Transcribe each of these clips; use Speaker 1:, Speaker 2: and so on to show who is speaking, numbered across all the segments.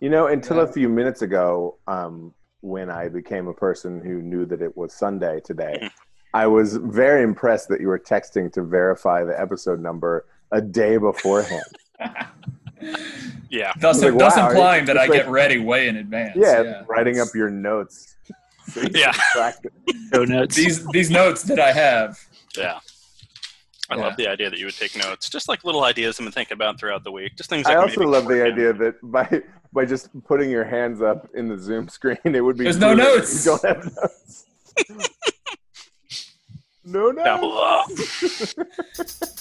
Speaker 1: You know, until
Speaker 2: Yeah.
Speaker 1: a few minutes ago, um, when I became a person who knew that it was Sunday today. I was very impressed that you were texting to verify the episode number a day beforehand.
Speaker 3: Yeah.
Speaker 2: Thus,
Speaker 1: Like,
Speaker 2: thus
Speaker 1: wow,
Speaker 2: implying that I
Speaker 1: like-
Speaker 2: get ready way in advance.
Speaker 1: Yeah, writing up your notes. So you
Speaker 3: Yeah.
Speaker 1: can track it.
Speaker 4: Show notes.
Speaker 2: These these notes that I have.
Speaker 3: Yeah. I
Speaker 2: Yeah.
Speaker 3: love the idea that you would take notes, just like little ideas I've been thinking about throughout the week. Just things.
Speaker 1: I
Speaker 3: can
Speaker 1: also
Speaker 3: maybe
Speaker 1: love the
Speaker 3: work in.
Speaker 1: idea that by by just putting your hands up in the Zoom screen, it would be
Speaker 2: There's no notes.
Speaker 1: You don't have notes. no notes.
Speaker 3: Yeah.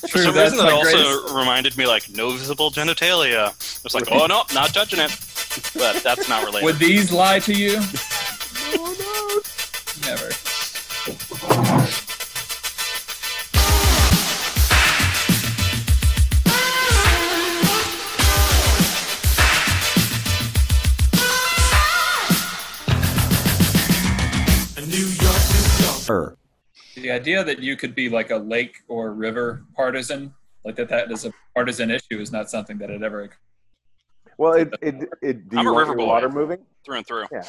Speaker 3: For
Speaker 2: True,
Speaker 3: some
Speaker 2: that's
Speaker 3: reason, that also
Speaker 2: greatest-
Speaker 3: reminded me like no visible genitalia. It's like, oh no, not touching it. But that's not related.
Speaker 2: Would these lie to you?
Speaker 1: No notes.
Speaker 2: Never. The idea that you could be like a lake or river partisan, like that, that is a partisan issue, is not something that had ever.
Speaker 1: Well, it it, it do
Speaker 3: I'm
Speaker 1: you
Speaker 3: a
Speaker 1: want
Speaker 3: river boy.
Speaker 1: water moving?
Speaker 3: through and through.
Speaker 1: Yeah.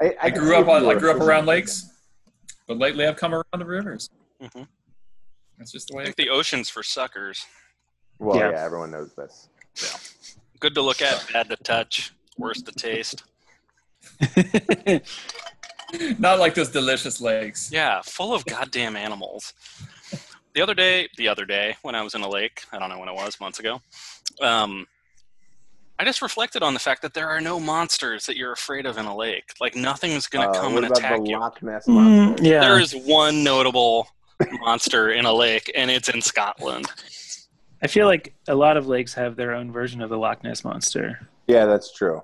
Speaker 1: I,
Speaker 2: I
Speaker 1: can
Speaker 2: grew up on, I grew up around lakes, but lately I've come around the rivers.
Speaker 3: Mhm.
Speaker 2: That's just the way.
Speaker 3: I
Speaker 2: way.
Speaker 3: think the ocean's for suckers.
Speaker 1: Well,
Speaker 4: Yeah.
Speaker 1: yeah. everyone knows this. Yeah.
Speaker 3: Good to look at, bad to touch, worse to taste.
Speaker 2: Not like those delicious lakes.
Speaker 3: Yeah, full of goddamn animals. The other day, the other day, when I was in a lake, I don't know when it was, months ago, um, I just reflected on the fact that there are no monsters that you're afraid of in a lake. Like nothing's gonna
Speaker 1: Uh,
Speaker 3: come
Speaker 1: what
Speaker 3: and
Speaker 1: about
Speaker 3: attack
Speaker 1: the
Speaker 3: you.
Speaker 1: Loch Ness
Speaker 4: Mm,
Speaker 1: monster?
Speaker 4: yeah.
Speaker 3: There is one notable monster in a lake, and it's in Scotland.
Speaker 4: I feel like a lot of lakes have their own version of the Loch Ness monster.
Speaker 1: Yeah, that's true.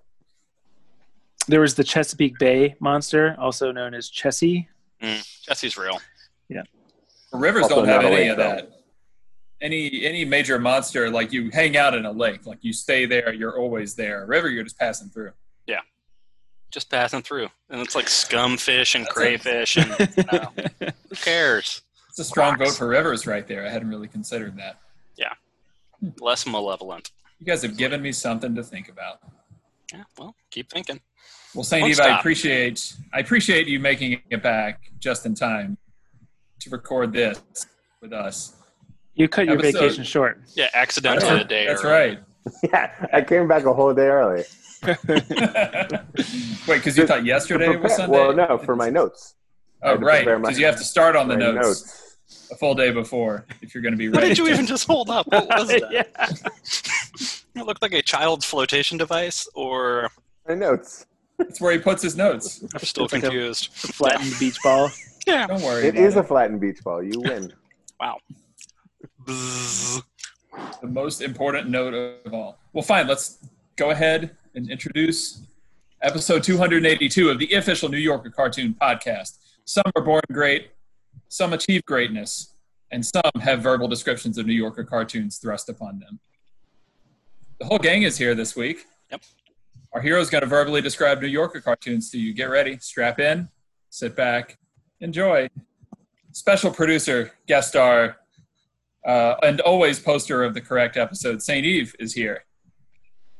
Speaker 4: There was the Chesapeake Bay monster, also known as Chessie.
Speaker 3: Mm, Jesse's real. Yeah.
Speaker 2: Rivers
Speaker 1: Also
Speaker 2: don't have any
Speaker 1: lake,
Speaker 2: of that. Any any major monster like you hang out in a lake, like you stay there, you're always there. A river, you're just passing through.
Speaker 3: Yeah, just passing through, and it's like scumfish and
Speaker 2: That's
Speaker 3: crayfish, and no, who cares?
Speaker 2: It's a strong
Speaker 3: Rocks.
Speaker 2: vote for rivers right there. I hadn't really considered that.
Speaker 3: Yeah, less malevolent.
Speaker 2: You guys have given me something to think about.
Speaker 3: Yeah, well, keep thinking.
Speaker 2: Well, Saint Eve, I appreciate I appreciate you making it back just in time to record this with us.
Speaker 4: You cut your
Speaker 2: Episode-
Speaker 4: vacation short.
Speaker 3: Yeah, accidentally a day.
Speaker 2: That's
Speaker 3: early.
Speaker 2: right.
Speaker 1: Yeah, I came back a whole day early.
Speaker 2: Wait, because you thought yesterday
Speaker 1: To
Speaker 2: was
Speaker 1: prepare-
Speaker 2: Sunday?
Speaker 1: Well, no, for my notes.
Speaker 2: Oh, right.
Speaker 1: prepare my-
Speaker 2: Because you have to start on the
Speaker 1: my
Speaker 2: notes, a full day before if you're going to be
Speaker 3: What did you even just hold up? What was that?
Speaker 4: yeah.
Speaker 3: It looked like a child's flotation device, or
Speaker 1: My notes.
Speaker 2: It's where he puts his notes.
Speaker 3: I'm still
Speaker 4: It's like a-
Speaker 3: confused.
Speaker 4: Flattened beach ball.
Speaker 3: Yeah.
Speaker 2: Don't worry.
Speaker 1: It a flattened beach ball. You win.
Speaker 3: Wow. Bzzz.
Speaker 2: the most important note of all. Well, fine. Let's go ahead and introduce episode 282 of the official New Yorker Cartoon Podcast. Some are born great, some achieve greatness, and some have verbal descriptions of New Yorker cartoons thrust upon them. The whole gang is here this week.
Speaker 3: Yep.
Speaker 2: Our hero's going to verbally describe New Yorker cartoons to you. Get ready, strap in, sit back, enjoy. Special producer, guest star, uh, and always poster of the correct episode, St. Eve is here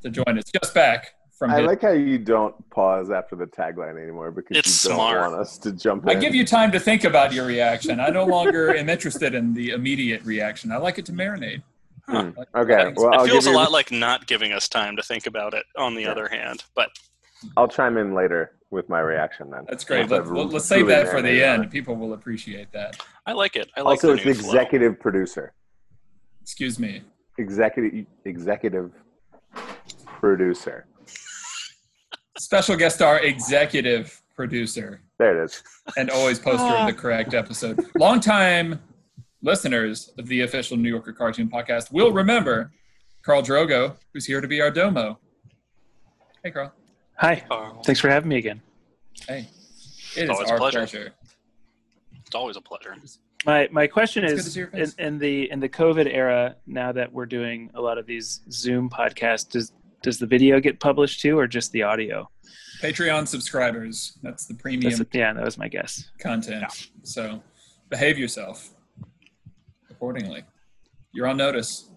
Speaker 2: to join us. Just back from
Speaker 1: I
Speaker 2: his-
Speaker 1: like how you don't pause after the tagline anymore because
Speaker 3: It's
Speaker 1: you don't
Speaker 3: smart.
Speaker 1: want us to jump
Speaker 2: I give you time to think about your reaction. I no longer am interested in the immediate reaction. I like it to marinate.
Speaker 1: Hmm. Okay, well, I'll
Speaker 3: it feels a
Speaker 1: you,
Speaker 3: lot like not giving us time to think about it. On the
Speaker 1: Yeah.
Speaker 3: other hand, but
Speaker 1: I'll chime in later with my reaction then.
Speaker 2: That's great.
Speaker 1: Once
Speaker 2: Let,
Speaker 1: I've
Speaker 2: us save that for the end. People will appreciate that.
Speaker 3: I like it. I like
Speaker 1: Also, it's
Speaker 3: new
Speaker 1: the
Speaker 3: flow.
Speaker 1: executive producer.
Speaker 2: Excuse me.
Speaker 1: Executive executive producer.
Speaker 2: Special guest star, executive producer,
Speaker 1: There it is.
Speaker 2: and always poster of the correct episode. Longtime listeners of the official New Yorker Cartoon Podcast will remember Carl Drogo, who's here to be our domo. Hey, Carl.
Speaker 4: Hi.
Speaker 3: Oh,
Speaker 4: Thanks for having me again.
Speaker 2: Hey. It is
Speaker 3: Always a
Speaker 2: our
Speaker 3: pleasure.
Speaker 2: pleasure.
Speaker 3: it's always a pleasure.
Speaker 4: My my question
Speaker 2: It's
Speaker 4: is in, in the in the COVID era, now that we're doing a lot of these Zoom podcasts, does does the video get published too, or just the audio?
Speaker 2: Patreon subscribers. That's the premium
Speaker 4: That's, yeah, that was my guess.
Speaker 2: content. So behave yourself accordingly. You're on notice.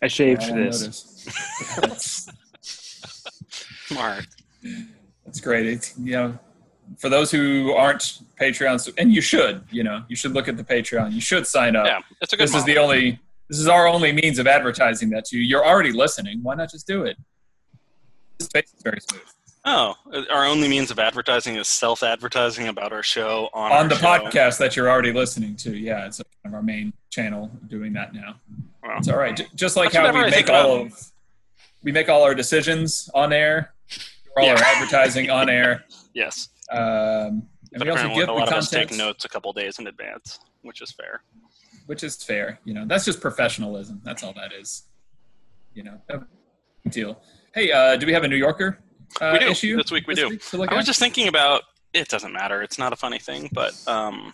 Speaker 4: I shaved for this.
Speaker 2: notice. That's-
Speaker 3: Smart.
Speaker 2: That's great. It's, you know, for those who aren't Patreons, and you should, you know, you should look at the Patreon. You should sign up.
Speaker 3: Yeah, it's a good
Speaker 2: this is the only. This is our only means of advertising that to you. You're already listening. Why not just do it? This space is very smooth.
Speaker 3: Oh, our only means of advertising is self-advertising about our show on,
Speaker 2: On
Speaker 3: our
Speaker 2: the
Speaker 3: show.
Speaker 2: podcast that you're already listening to, yeah, it's kind of our main channel doing that now.
Speaker 3: Wow.
Speaker 2: It's all right. Just like
Speaker 3: That's
Speaker 2: how we
Speaker 3: I
Speaker 2: make all of we make all our decisions on air, all
Speaker 3: Yeah.
Speaker 2: our advertising on air,
Speaker 3: Yes,
Speaker 2: um, and
Speaker 3: but
Speaker 2: we also give
Speaker 3: a
Speaker 2: the
Speaker 3: lot of us take notes a couple days in advance, which is fair.
Speaker 2: which is fair. You know, that's just professionalism. That's all that is. You know, no deal. Hey, uh, do we have a New Yorker uh,
Speaker 3: We do.
Speaker 2: issue
Speaker 3: This week we do.
Speaker 2: to look
Speaker 3: I was just thinking about. It doesn't matter. It's not a funny thing, but um,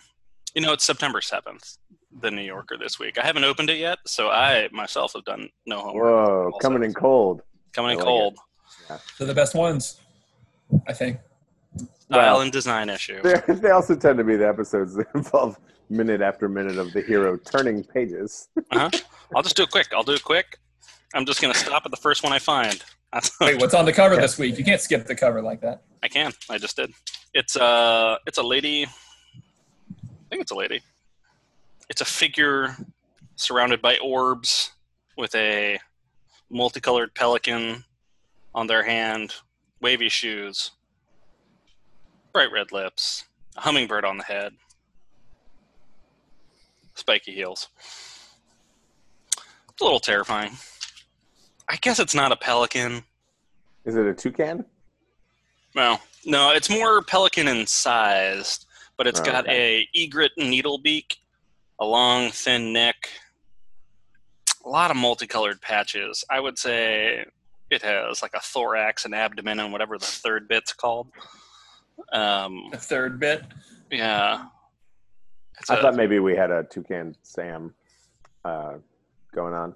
Speaker 3: you know, it's September seventh, the New Yorker this week. I haven't opened it yet, so I myself have done no homework.
Speaker 1: Whoa,
Speaker 3: Also.
Speaker 1: coming in cold.
Speaker 3: Coming in
Speaker 1: like
Speaker 3: cold.
Speaker 2: They're the best ones, I think.
Speaker 3: Style
Speaker 1: Well,
Speaker 3: and design issue.
Speaker 1: They they also tend to be the episodes that involve minute after minute of the hero turning pages.
Speaker 3: Uh-huh. I'll just do it quick. I'll do it quick. I'm just gonna stop at the first one I find. That's
Speaker 2: Wait, what's on the cover this week? You can't skip the cover like that.
Speaker 3: I can. I just did. It's a it's a lady. I think it's a lady. It's a figure surrounded by orbs with a multicolored pelican on their hand, wavy shoes, bright red lips, a hummingbird on the head, spiky heels. It's a little terrifying. I guess it's not a pelican.
Speaker 1: Is it a toucan?
Speaker 3: Well, no, it's more pelican in size, but it's
Speaker 1: Oh,
Speaker 3: got
Speaker 1: okay.
Speaker 3: a egret needle beak, a long, thin neck, a lot of multicolored patches. I would say it has like a thorax and abdomen and whatever the third bit's called. Um,
Speaker 2: The third bit.
Speaker 3: yeah. It's
Speaker 1: I
Speaker 3: a-
Speaker 1: thought maybe we had a toucan Sam uh, going on,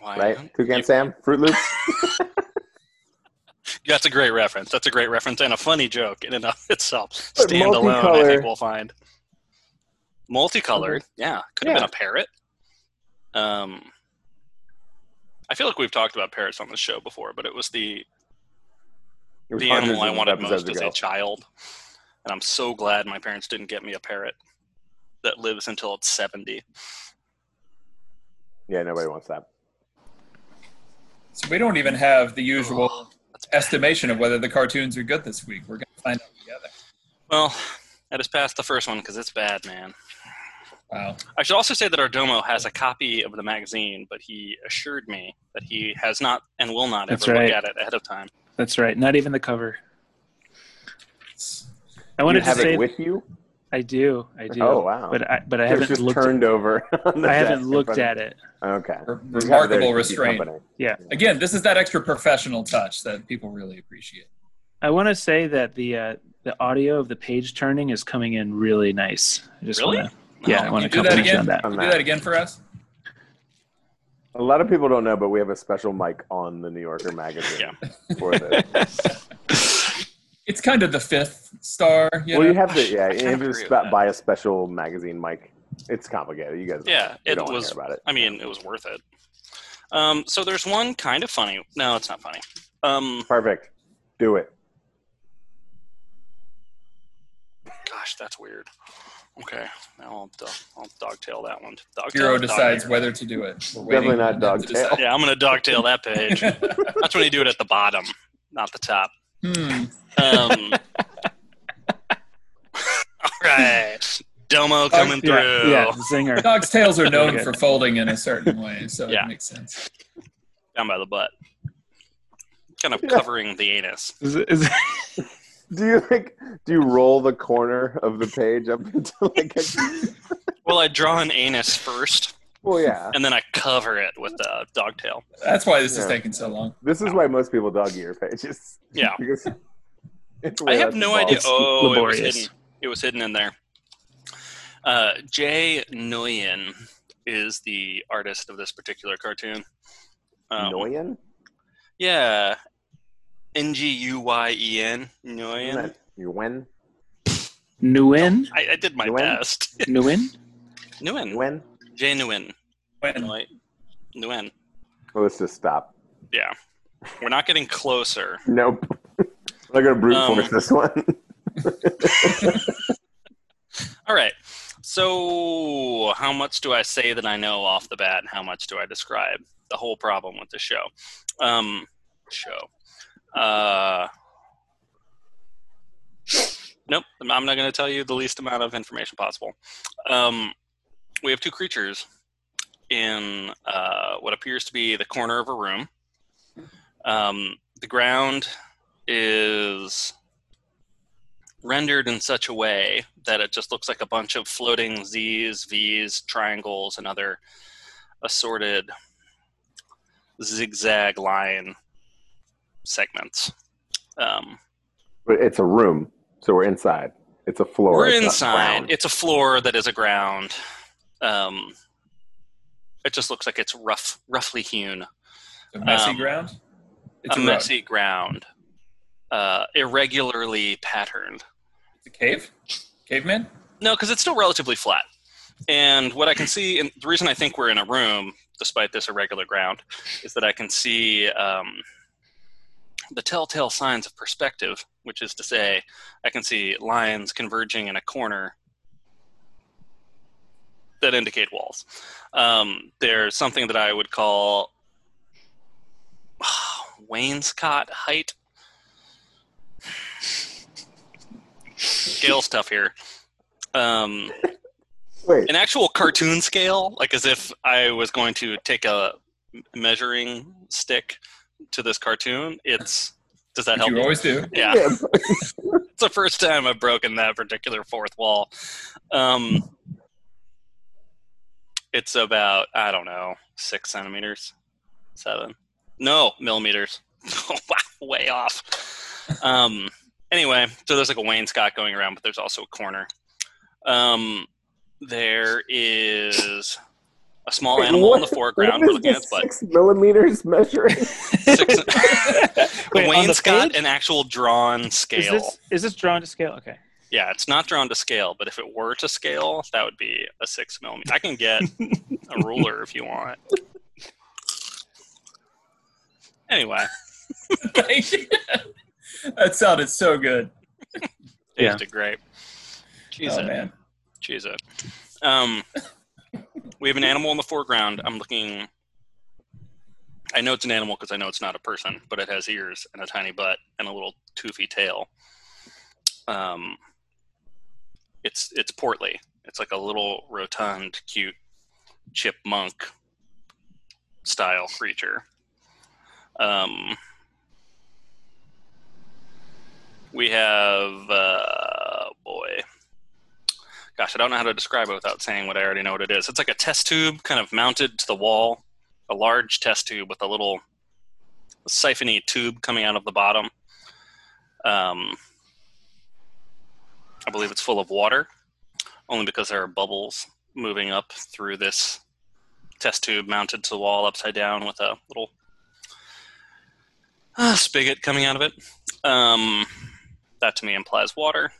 Speaker 3: why-
Speaker 1: right? Toucan
Speaker 3: you-
Speaker 1: Sam, Froot Loops.
Speaker 3: That's a great reference. That's a great reference and a funny joke in and of itself.
Speaker 1: But
Speaker 3: Stand alone, I think we'll find. Multicolored, yeah. Could have
Speaker 1: Yeah.
Speaker 3: been a parrot. Um, I feel like we've talked about parrots on the show before, but it was the
Speaker 1: It was
Speaker 3: the animal I wanted
Speaker 1: episodes
Speaker 3: most as a child. And I'm so glad my parents didn't get me a parrot that lives until it's 70.
Speaker 1: Yeah, nobody wants that.
Speaker 2: So we don't even have the usual
Speaker 3: Oh,
Speaker 2: estimation of whether the cartoons are good this week. We're going to find out together.
Speaker 3: Well, I just passed the first one because it's bad, man.
Speaker 2: Wow.
Speaker 3: I should also say that our domo has a copy of the magazine, but he assured me that he has not and will not
Speaker 4: That's
Speaker 3: ever
Speaker 4: right.
Speaker 3: look at it ahead of time.
Speaker 4: That's right. Not even the cover.
Speaker 2: It's-
Speaker 4: I
Speaker 1: You
Speaker 4: wanted to
Speaker 1: have
Speaker 4: say
Speaker 1: it with you?
Speaker 4: I do. I do.
Speaker 1: Oh, wow.
Speaker 4: But I but I
Speaker 1: It's
Speaker 4: haven't
Speaker 1: just
Speaker 4: looked.
Speaker 1: turned over. on the
Speaker 4: I haven't looked at it.
Speaker 1: Okay.
Speaker 2: Re-
Speaker 1: You have it there to
Speaker 2: remarkable
Speaker 1: keep you
Speaker 2: restraint.
Speaker 1: company.
Speaker 2: Again, this is that extra professional touch that people really appreciate.
Speaker 4: I want to say that the uh, the audio of the page turning is coming in really nice. I just
Speaker 3: Really?
Speaker 4: wanna, yeah, I want to
Speaker 2: do that again?
Speaker 4: that.
Speaker 1: On
Speaker 2: Can you do
Speaker 1: that.
Speaker 2: that again for us?
Speaker 1: A lot of people don't know, but we have a special mic on the New Yorker magazine for this.
Speaker 2: It's kind of the fifth star. You
Speaker 1: well,
Speaker 2: know?
Speaker 1: you have to, yeah,
Speaker 3: I
Speaker 1: you
Speaker 3: kinda
Speaker 1: have to
Speaker 3: agree with
Speaker 1: sp-
Speaker 3: that.
Speaker 1: buy a special magazine mic. It's complicated. You guys,
Speaker 3: Yeah,
Speaker 1: you
Speaker 3: it
Speaker 1: don't wanna
Speaker 3: was.
Speaker 1: hear about it.
Speaker 3: I mean, it was worth it. Um, so there's one kind of funny. No, it's not funny. Um,
Speaker 1: Perfect. Do it.
Speaker 3: gosh, that's weird. Okay, now I'll, do- I'll dogtail that one. Dogtail,
Speaker 2: Hero decides
Speaker 3: dogtail.
Speaker 2: whether to do it. We're
Speaker 1: Definitely
Speaker 2: waiting
Speaker 1: not
Speaker 2: on them to
Speaker 1: dogtail.
Speaker 2: decide.
Speaker 3: Yeah, I'm gonna dogtail that page. That's when you do it at the bottom, not the top.
Speaker 2: Hmm.
Speaker 3: Um, all right, Domo coming through.
Speaker 4: Yeah, yeah, zinger.
Speaker 2: Dogs' tails are known for folding in a certain way, so
Speaker 3: Yeah.
Speaker 2: it makes sense.
Speaker 3: down by the butt, kind of
Speaker 1: Yeah.
Speaker 3: covering the anus.
Speaker 4: Is, it- is,
Speaker 1: Do you like? Do you roll the corner of the page up into like? A,
Speaker 3: Well, I draw an anus first,
Speaker 1: well, yeah.
Speaker 3: and then I cover it with the dogtail.
Speaker 2: That's why this is taking so long.
Speaker 1: This is why most people dog ear pages.
Speaker 3: Yeah.
Speaker 1: because it's
Speaker 3: I have no
Speaker 1: involved.
Speaker 3: idea. Oh, it was hidden. It was hidden in there. Uh, Jay Nguyen is the artist of this particular cartoon. Um,
Speaker 1: Nguyen?
Speaker 3: Yeah. N G U Y E N.
Speaker 1: Isn't
Speaker 3: Nguyen.
Speaker 1: Nguyen?
Speaker 4: Nguyen?
Speaker 3: I, I did my
Speaker 1: Nguyen?
Speaker 3: best.
Speaker 4: Nguyen?
Speaker 3: Nguyen.
Speaker 1: Nguyen?
Speaker 3: Jay Nguyen.
Speaker 2: When
Speaker 3: Nguyen. Nguyen.
Speaker 1: Well, let's just stop.
Speaker 3: Yeah. We're not getting closer.
Speaker 1: Nope. I'm not gonna brute
Speaker 3: Um,
Speaker 1: force this one.
Speaker 3: All right. So, how much do I say that I know off the bat, and how much do I describe the whole problem with the show? Um, show. Uh, nope. I'm not going to tell you the least amount of information possible. Um, we have two creatures in uh, what appears to be the corner of a room. Um, the ground is rendered in such a way that it just looks like a bunch of floating Z's, V's, triangles, and other assorted zigzag line segments. Um,
Speaker 1: but it's a room, so we're inside. It's a floor.
Speaker 3: we're
Speaker 1: it's
Speaker 3: inside. It's a floor that is a ground. Um, it just looks like it's rough, roughly hewn.
Speaker 2: A messy
Speaker 3: Um,
Speaker 2: ground. It's
Speaker 3: a
Speaker 2: a,
Speaker 3: messy ground, uh, irregularly patterned.
Speaker 2: It's a cave. Caveman.
Speaker 3: No, because it's still relatively flat. And what I can see, and the reason I think we're in a room, despite this irregular ground, is that I can see um, the telltale signs of perspective, which is to say, I can see lines converging in a corner that indicate walls. Um, there's something that I would call wainscot height. Scale stuff here. Um,
Speaker 1: Wait,
Speaker 3: an actual cartoon scale, like as if I was going to take a measuring stick to this cartoon. It's does that
Speaker 2: Which
Speaker 3: help?
Speaker 2: you
Speaker 3: you?
Speaker 2: always do.
Speaker 3: Yeah,
Speaker 1: yeah,
Speaker 3: it's the first time I've broken that particular fourth wall. Um, it's about I don't know six centimeters, seven, no millimeters. wow, way off. Um, anyway, so there's like a wainscot going around, but there's also a corner. Um, there is a small
Speaker 1: Wait,
Speaker 3: animal in the foreground.
Speaker 1: what
Speaker 3: We're looking at
Speaker 1: this
Speaker 3: its butt.
Speaker 1: six millimeters measuring?
Speaker 3: Six, the
Speaker 4: Wait, on the
Speaker 3: wainscot,
Speaker 4: page?
Speaker 3: an actual drawn
Speaker 4: Is
Speaker 3: scale.
Speaker 4: this is this drawn to scale? Okay.
Speaker 3: Yeah, it's not drawn to scale, but if it were to scale, that would be a six millimeter. I can get a ruler if you want. Anyway,
Speaker 2: that sounded so good.
Speaker 4: Yeah.
Speaker 3: tasted great. Cheese
Speaker 2: oh
Speaker 3: it.
Speaker 2: man.
Speaker 3: Cheese it. Um, we have an animal in the foreground. I'm looking. I know it's an animal because I know it's not a person, but it has ears and a tiny butt and a little toothy tail. Um, it's it's portly. It's like a little rotund, cute chipmunk style creature. Um, we have uh, boy gosh, I don't know how to describe it without saying what I already know what it is. It's like a test tube kind of mounted to the wall, a large test tube with a little siphony tube coming out of the bottom. Um, I believe it's full of water, only because there are bubbles moving up through this test tube mounted to the wall upside down with a little uh, spigot coming out of it. Um, that to me implies water.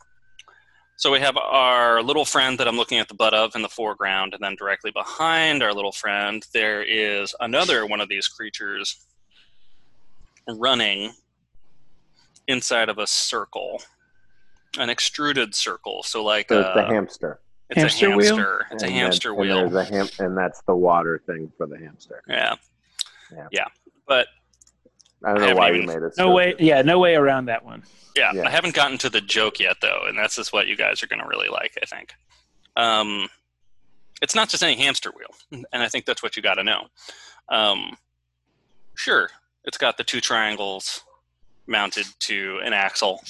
Speaker 3: So we have our little friend that I'm looking at the butt of in the foreground, and then directly behind our little friend, there is another one of these creatures running inside of a circle, an extruded circle. So like
Speaker 1: So it's the
Speaker 3: a,
Speaker 1: hamster.
Speaker 3: it's
Speaker 4: Hamster
Speaker 3: a
Speaker 4: wheel?
Speaker 3: hamster. It's a hamster
Speaker 1: then-
Speaker 3: wheel.
Speaker 1: And, a ham- and that's the water thing for the hamster.
Speaker 3: Yeah.
Speaker 1: Yeah.
Speaker 3: Yeah. But
Speaker 1: I don't know
Speaker 3: haven't
Speaker 1: why
Speaker 3: even-
Speaker 1: you made it.
Speaker 4: No
Speaker 1: so
Speaker 4: way.
Speaker 1: good.
Speaker 4: Yeah, no way around that one.
Speaker 3: yeah,
Speaker 1: Yeah.
Speaker 3: I haven't gotten to the joke yet though, and that's just what you guys are going to really like, I think. Um, it's not just any hamster wheel, and I think that's what you got to know. Um, sure, it's got the two triangles mounted to an axle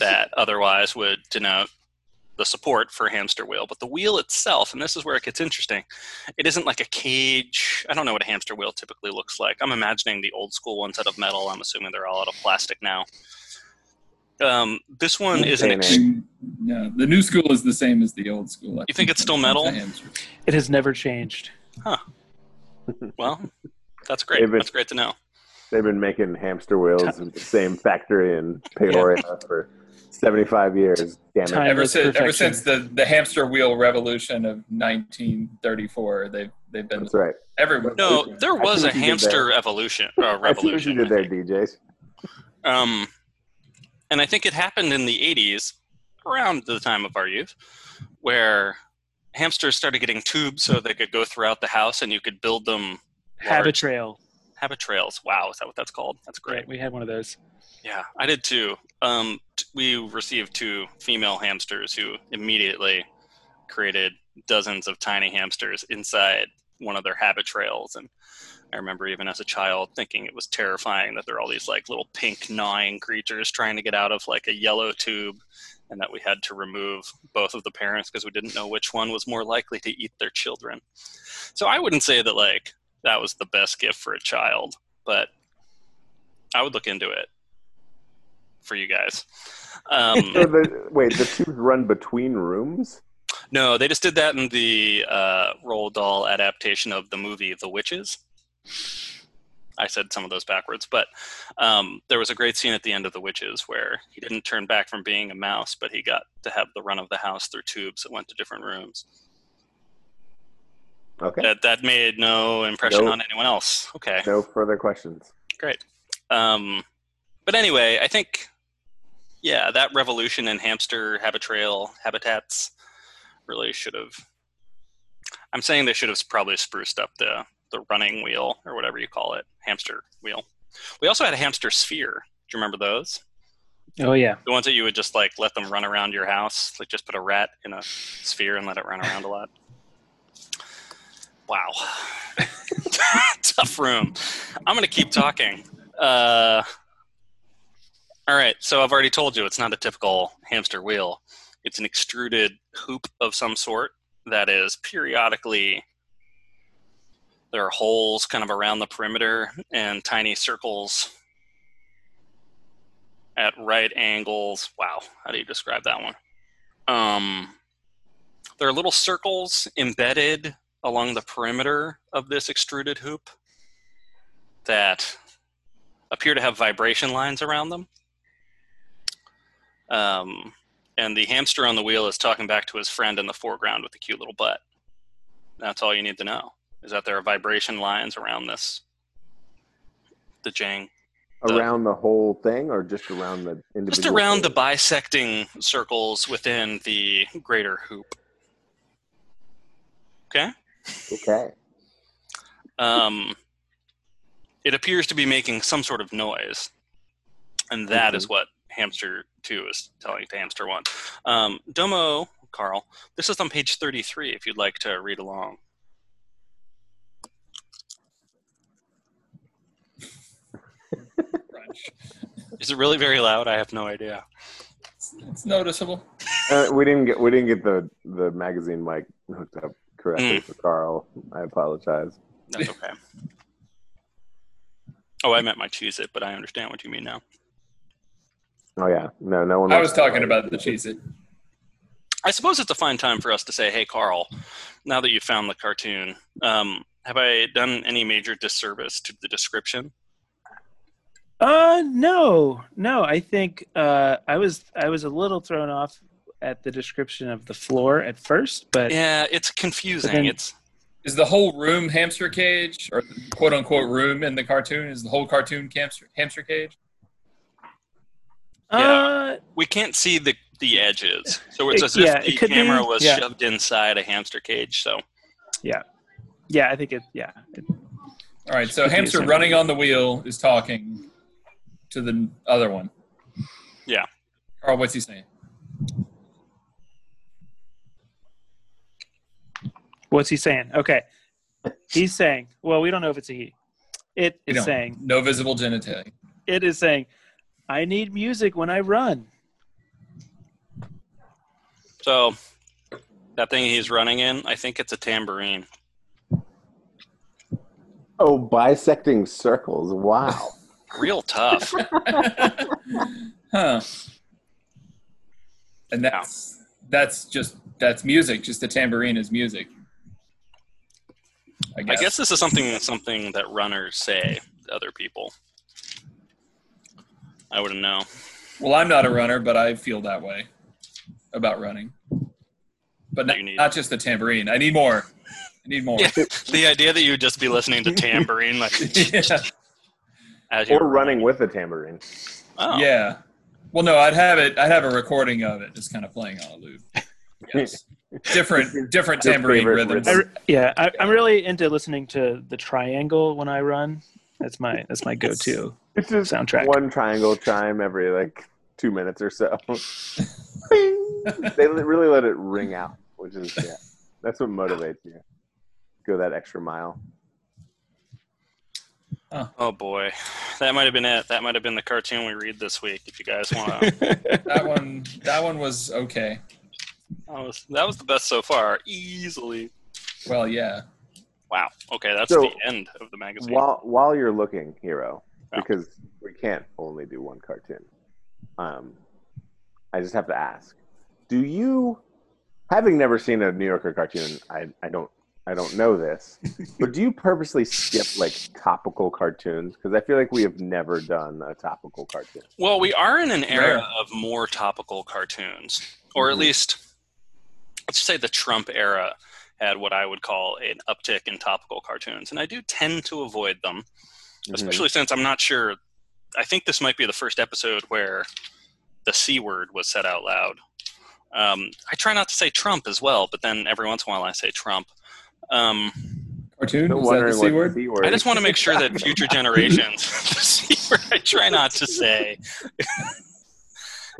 Speaker 3: that otherwise would denote the support for a hamster wheel, but the wheel itself, and this is where it gets interesting, it isn't like a cage. I don't know what a hamster wheel typically looks like. I'm imagining the old school ones out of metal. I'm assuming they're all out of plastic now. Um, this one is an
Speaker 1: Same
Speaker 3: ex-
Speaker 1: age.
Speaker 2: No, the new school is the same as the old school. I
Speaker 3: You think it's still metal?
Speaker 2: It's a hamster.
Speaker 4: It has never changed. Huh.
Speaker 3: Well. That's great.
Speaker 1: If it-
Speaker 3: That's great to know.
Speaker 1: They've been making hamster wheels in the same factory in Peoria for 75 years. Damn it.
Speaker 2: Ever since, ever since the, the hamster wheel revolution of 1934, they've they've been
Speaker 1: That's right.
Speaker 2: everywhere.
Speaker 3: No, there was a
Speaker 1: what you did
Speaker 3: hamster evolution, uh,
Speaker 1: I see what you
Speaker 3: revolution.
Speaker 1: did there,
Speaker 3: think.
Speaker 1: DJs.
Speaker 3: Um, and I think it happened in the 80s, around the time of our youth, where hamsters started getting tubes so they could go throughout the house and you could build them
Speaker 4: Habitrail.
Speaker 3: Habit trails. Wow, is that what that's called? That's great.
Speaker 4: We had one of those.
Speaker 3: Yeah, I did too. Um, t- we received two female hamsters who immediately created dozens of tiny hamsters inside one of their Habitrails. And I remember even as a child thinking it was terrifying that there are all these like little pink gnawing creatures trying to get out of like a yellow tube and that we had to remove both of the parents because we didn't know which one was more likely to eat their children. So I wouldn't say that like that was the best gift for a child, but I would look into it for you guys. Um,
Speaker 1: So the, wait, the tubes run between rooms?
Speaker 3: no, they just did that in the uh, Roald Dahl adaptation of the movie The Witches. I said some of those backwards, but um, there was a great scene at the end of The Witches where he didn't turn back from being a mouse, but he got to have the run of the house through tubes that went to different rooms.
Speaker 1: Okay.
Speaker 3: That that made no impression
Speaker 1: Nope.
Speaker 3: on anyone else. Okay.
Speaker 1: No further questions.
Speaker 3: Great. Um, but anyway, I think, yeah, that revolution in hamster habitrail habitats really should have. I'm saying they should have probably spruced up the the running wheel or whatever you call it, hamster wheel. We also had a hamster sphere. Do you remember those?
Speaker 4: Oh yeah.
Speaker 3: The ones that you would just like let them run around your house, like just put a rat in a sphere and let it run around a lot. Wow, tough room. I'm gonna keep talking. Uh, all right, so I've already told you it's not a typical hamster wheel. It's an extruded hoop of some sort that is periodically. There are holes kind of around the perimeter and tiny circles at right angles. Wow, how do you describe that one? Um, there are little circles embedded along the perimeter of this extruded hoop that appear to have vibration lines around them. Um, and the hamster on the wheel is talking back to his friend in the foreground with the cute little butt. That's all you need to know is that there are vibration lines around this. The Jang.
Speaker 1: Around the whole thing or just around the individual?
Speaker 3: Just around the bisecting circles within the greater hoop. Okay.
Speaker 1: Okay.
Speaker 3: Um, it appears to be making some sort of noise, and that is what Hamster Two is telling to Hamster One. Um, Domo, Carl, this is on page thirty-three. If you'd like to read along.
Speaker 2: Crunch.
Speaker 3: Is it really very loud? I have no idea.
Speaker 2: It's noticeable.
Speaker 1: Uh, we didn't get we didn't get the the magazine mic hooked up correctly
Speaker 3: Mm.
Speaker 1: for Carl. I apologize.
Speaker 3: That's okay. oh, I meant my Cheez It, but I understand what you mean now.
Speaker 1: Oh yeah, no, no one.
Speaker 2: I was talking about the Cheez It.
Speaker 3: I suppose it's a fine time for us to say, hey, Carl, now that you've found the cartoon, um, have I done any major disservice to the description?
Speaker 4: Uh no, no. I think uh, I was I was a little thrown off at the description of the floor at first, but
Speaker 3: Yeah, it's confusing.
Speaker 4: then-
Speaker 3: it's
Speaker 2: Is the whole room hamster cage, or quote unquote room in the cartoon? Is the whole cartoon hamster hamster cage?
Speaker 4: uh,
Speaker 3: we can't see the the edges, so it's
Speaker 4: It-
Speaker 3: as if the
Speaker 4: it could be,
Speaker 3: camera was
Speaker 4: yeah.
Speaker 3: shoved inside a hamster cage. So
Speaker 4: yeah, yeah, I think it. Yeah, it,
Speaker 2: All right, so hamster running on the wheel is talking to the other one.
Speaker 3: Yeah.
Speaker 2: Carl, what's he saying?
Speaker 4: What's he saying? Okay, he's saying. Well, we don't know if it's a he. It is
Speaker 2: You
Speaker 4: saying.
Speaker 2: No visible genitalia.
Speaker 4: It is saying. I need music when I run.
Speaker 3: so that thing he's running in, I think it's a tambourine.
Speaker 1: Oh, bisecting circles. Wow.
Speaker 3: Real tough.
Speaker 2: huh. And that's that's just that's music. Just the tambourine is music. I
Speaker 3: I
Speaker 2: guess.
Speaker 3: guess this is something something that runners say to other people. I wouldn't know.
Speaker 2: Well, I'm not a runner, but I feel that way about running. But not,
Speaker 3: need-
Speaker 2: not just the tambourine. I need more. I need more.
Speaker 3: Yeah, the idea that you would just be listening to tambourine like
Speaker 2: yeah.
Speaker 3: as
Speaker 1: or running with a tambourine.
Speaker 3: Oh,
Speaker 2: Yeah. Well, no, I'd have it. I'd have a recording of it, just kind of playing on a loop. Yes. Different, different tambourine
Speaker 1: favorite
Speaker 2: rhythms.
Speaker 4: I, yeah, I, I'm really into listening to the triangle when I run. That's my that's my go-to.
Speaker 1: It's just
Speaker 4: Soundtrack.
Speaker 1: one triangle chime every like two minutes or so. Bing! they really let it ring out, which is yeah, that's what motivates you. Go that extra mile.
Speaker 3: Oh boy, that might have been it. That might have been the cartoon we read this week. If you guys want to,
Speaker 2: That one, that one was okay.
Speaker 3: That was that was the best so far, easily.
Speaker 2: Well, yeah.
Speaker 3: Wow. Okay, that's
Speaker 1: So,
Speaker 3: the end of the magazine.
Speaker 1: While while you're looking, hero,
Speaker 3: Yeah.
Speaker 1: because we can't only do one cartoon. Um, I just have to ask: Do you, having never seen a New Yorker cartoon, I I don't I don't know this, but do you purposely skip like topical cartoons? Because I feel like we have never done a topical cartoon.
Speaker 3: Well, we are in an era
Speaker 2: Rare.
Speaker 3: of more topical cartoons, or at
Speaker 1: Mhm.
Speaker 3: least, let's just say the Trump era had what I would call an uptick in topical cartoons, and I do tend to avoid them,
Speaker 1: Mhm.
Speaker 3: especially since I'm not sure. I think this might be the first episode where the c word was said out loud. Um, I try not to say Trump as well, but then every once in a while I say Trump. Um,
Speaker 2: Cartoon?
Speaker 1: Still
Speaker 2: Is that the C
Speaker 1: what the
Speaker 2: word?
Speaker 1: C word.
Speaker 3: I just want to make sure that future generations, the C word I try not to say.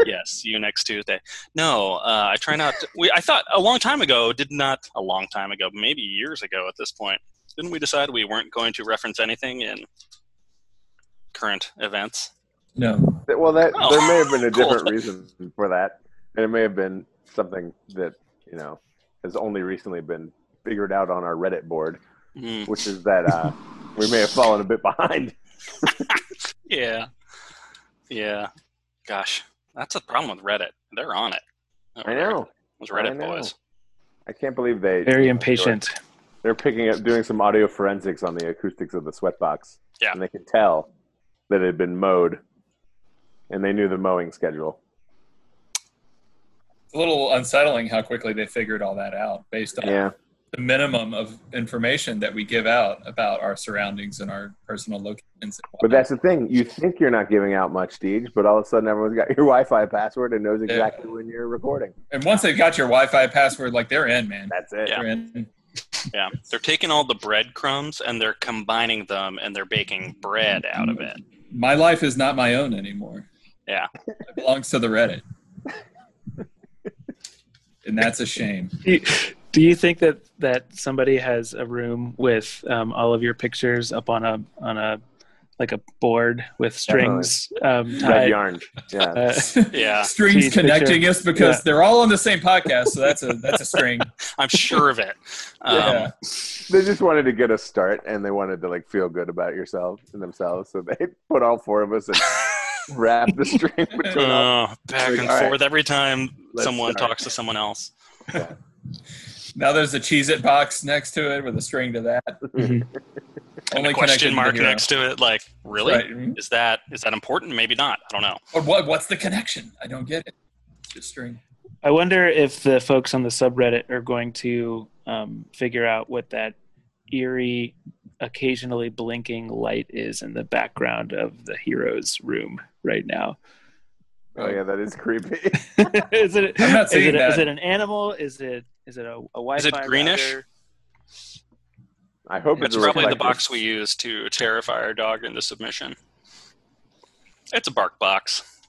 Speaker 3: Yes, see you next Tuesday. No, uh, I try not to. We, I thought a long time ago, did not, a long time ago, maybe years ago at this point, didn't we decide we weren't going to reference anything in current events?
Speaker 2: No.
Speaker 1: Well, that
Speaker 3: Oh,
Speaker 1: there may have been a
Speaker 3: cool.
Speaker 1: different reason for that, and it may have been something that you know has only recently been figured out on our Reddit board,
Speaker 3: Hmm,
Speaker 1: which is that uh, we may have fallen a bit behind.
Speaker 3: yeah. Yeah. Gosh, that's a problem with Reddit. They're on it.
Speaker 1: I know.
Speaker 3: Those Reddit
Speaker 1: I know.
Speaker 3: boys.
Speaker 1: I can't believe they
Speaker 4: Very impatient.
Speaker 1: They're picking up, doing some audio forensics on the acoustics of the sweatbox.
Speaker 3: Yeah.
Speaker 1: and they could tell that it had been mowed, and they knew the mowing schedule.
Speaker 2: It's a little unsettling how quickly they figured all that out based on
Speaker 1: Yeah,
Speaker 2: the minimum of information that we give out about our surroundings and our personal locations.
Speaker 1: but that's the thing. You think you're not giving out much, Deej, but all of a sudden everyone's got your Wi-Fi password and knows exactly when you're recording.
Speaker 2: and once they've got your Wi-Fi password, like they're in, man.
Speaker 1: That's it.
Speaker 3: Yeah.
Speaker 2: They're in.
Speaker 3: Yeah, they're taking all the breadcrumbs and they're combining them and they're baking bread out of it.
Speaker 2: My life is not my own anymore.
Speaker 3: Yeah.
Speaker 2: It belongs to the Reddit. and that's a shame.
Speaker 4: Do you, think that that somebody has a room with um, all of your pictures up on a on a like a board with strings um,
Speaker 1: Red yarn. Yeah.
Speaker 4: Uh,
Speaker 3: Yeah,
Speaker 2: Strings
Speaker 4: Jeez,
Speaker 2: connecting
Speaker 4: picture.
Speaker 2: us because
Speaker 4: Yeah.
Speaker 2: they're all on the same podcast, so that's a that's a string.
Speaker 3: I'm sure of it. Um,
Speaker 2: yeah.
Speaker 1: they just wanted to get a start, and they wanted to like feel good about yourself and themselves, so they put all four of us and wrap the string between us.
Speaker 3: uh, back
Speaker 1: Like,
Speaker 3: and
Speaker 1: all right,
Speaker 3: forth every time someone
Speaker 1: start.
Speaker 3: talks to someone else.
Speaker 2: Now there's a Cheez It box next to it with a string to that.
Speaker 4: Mhm.
Speaker 3: And
Speaker 2: Only
Speaker 3: a question mark
Speaker 2: hero.
Speaker 3: next to it, like, really?
Speaker 2: Right. Mhm.
Speaker 3: Is that is that important? Maybe not. I don't know.
Speaker 2: Or what? What's the connection? I don't get it. Just string.
Speaker 4: I wonder if the folks on the subreddit are going to um, figure out what that eerie, occasionally blinking light is in the background of the hero's room right now.
Speaker 1: Oh yeah, that is creepy.
Speaker 4: is it?
Speaker 2: I'm not
Speaker 4: is it,
Speaker 2: that.
Speaker 4: is it an animal? Is it? Is it a, a Wi-Fi?
Speaker 3: Is it greenish?
Speaker 4: router?
Speaker 1: I hope
Speaker 3: It's
Speaker 1: it's
Speaker 3: probably the box we use to terrify our dog into submission. It's a bark box.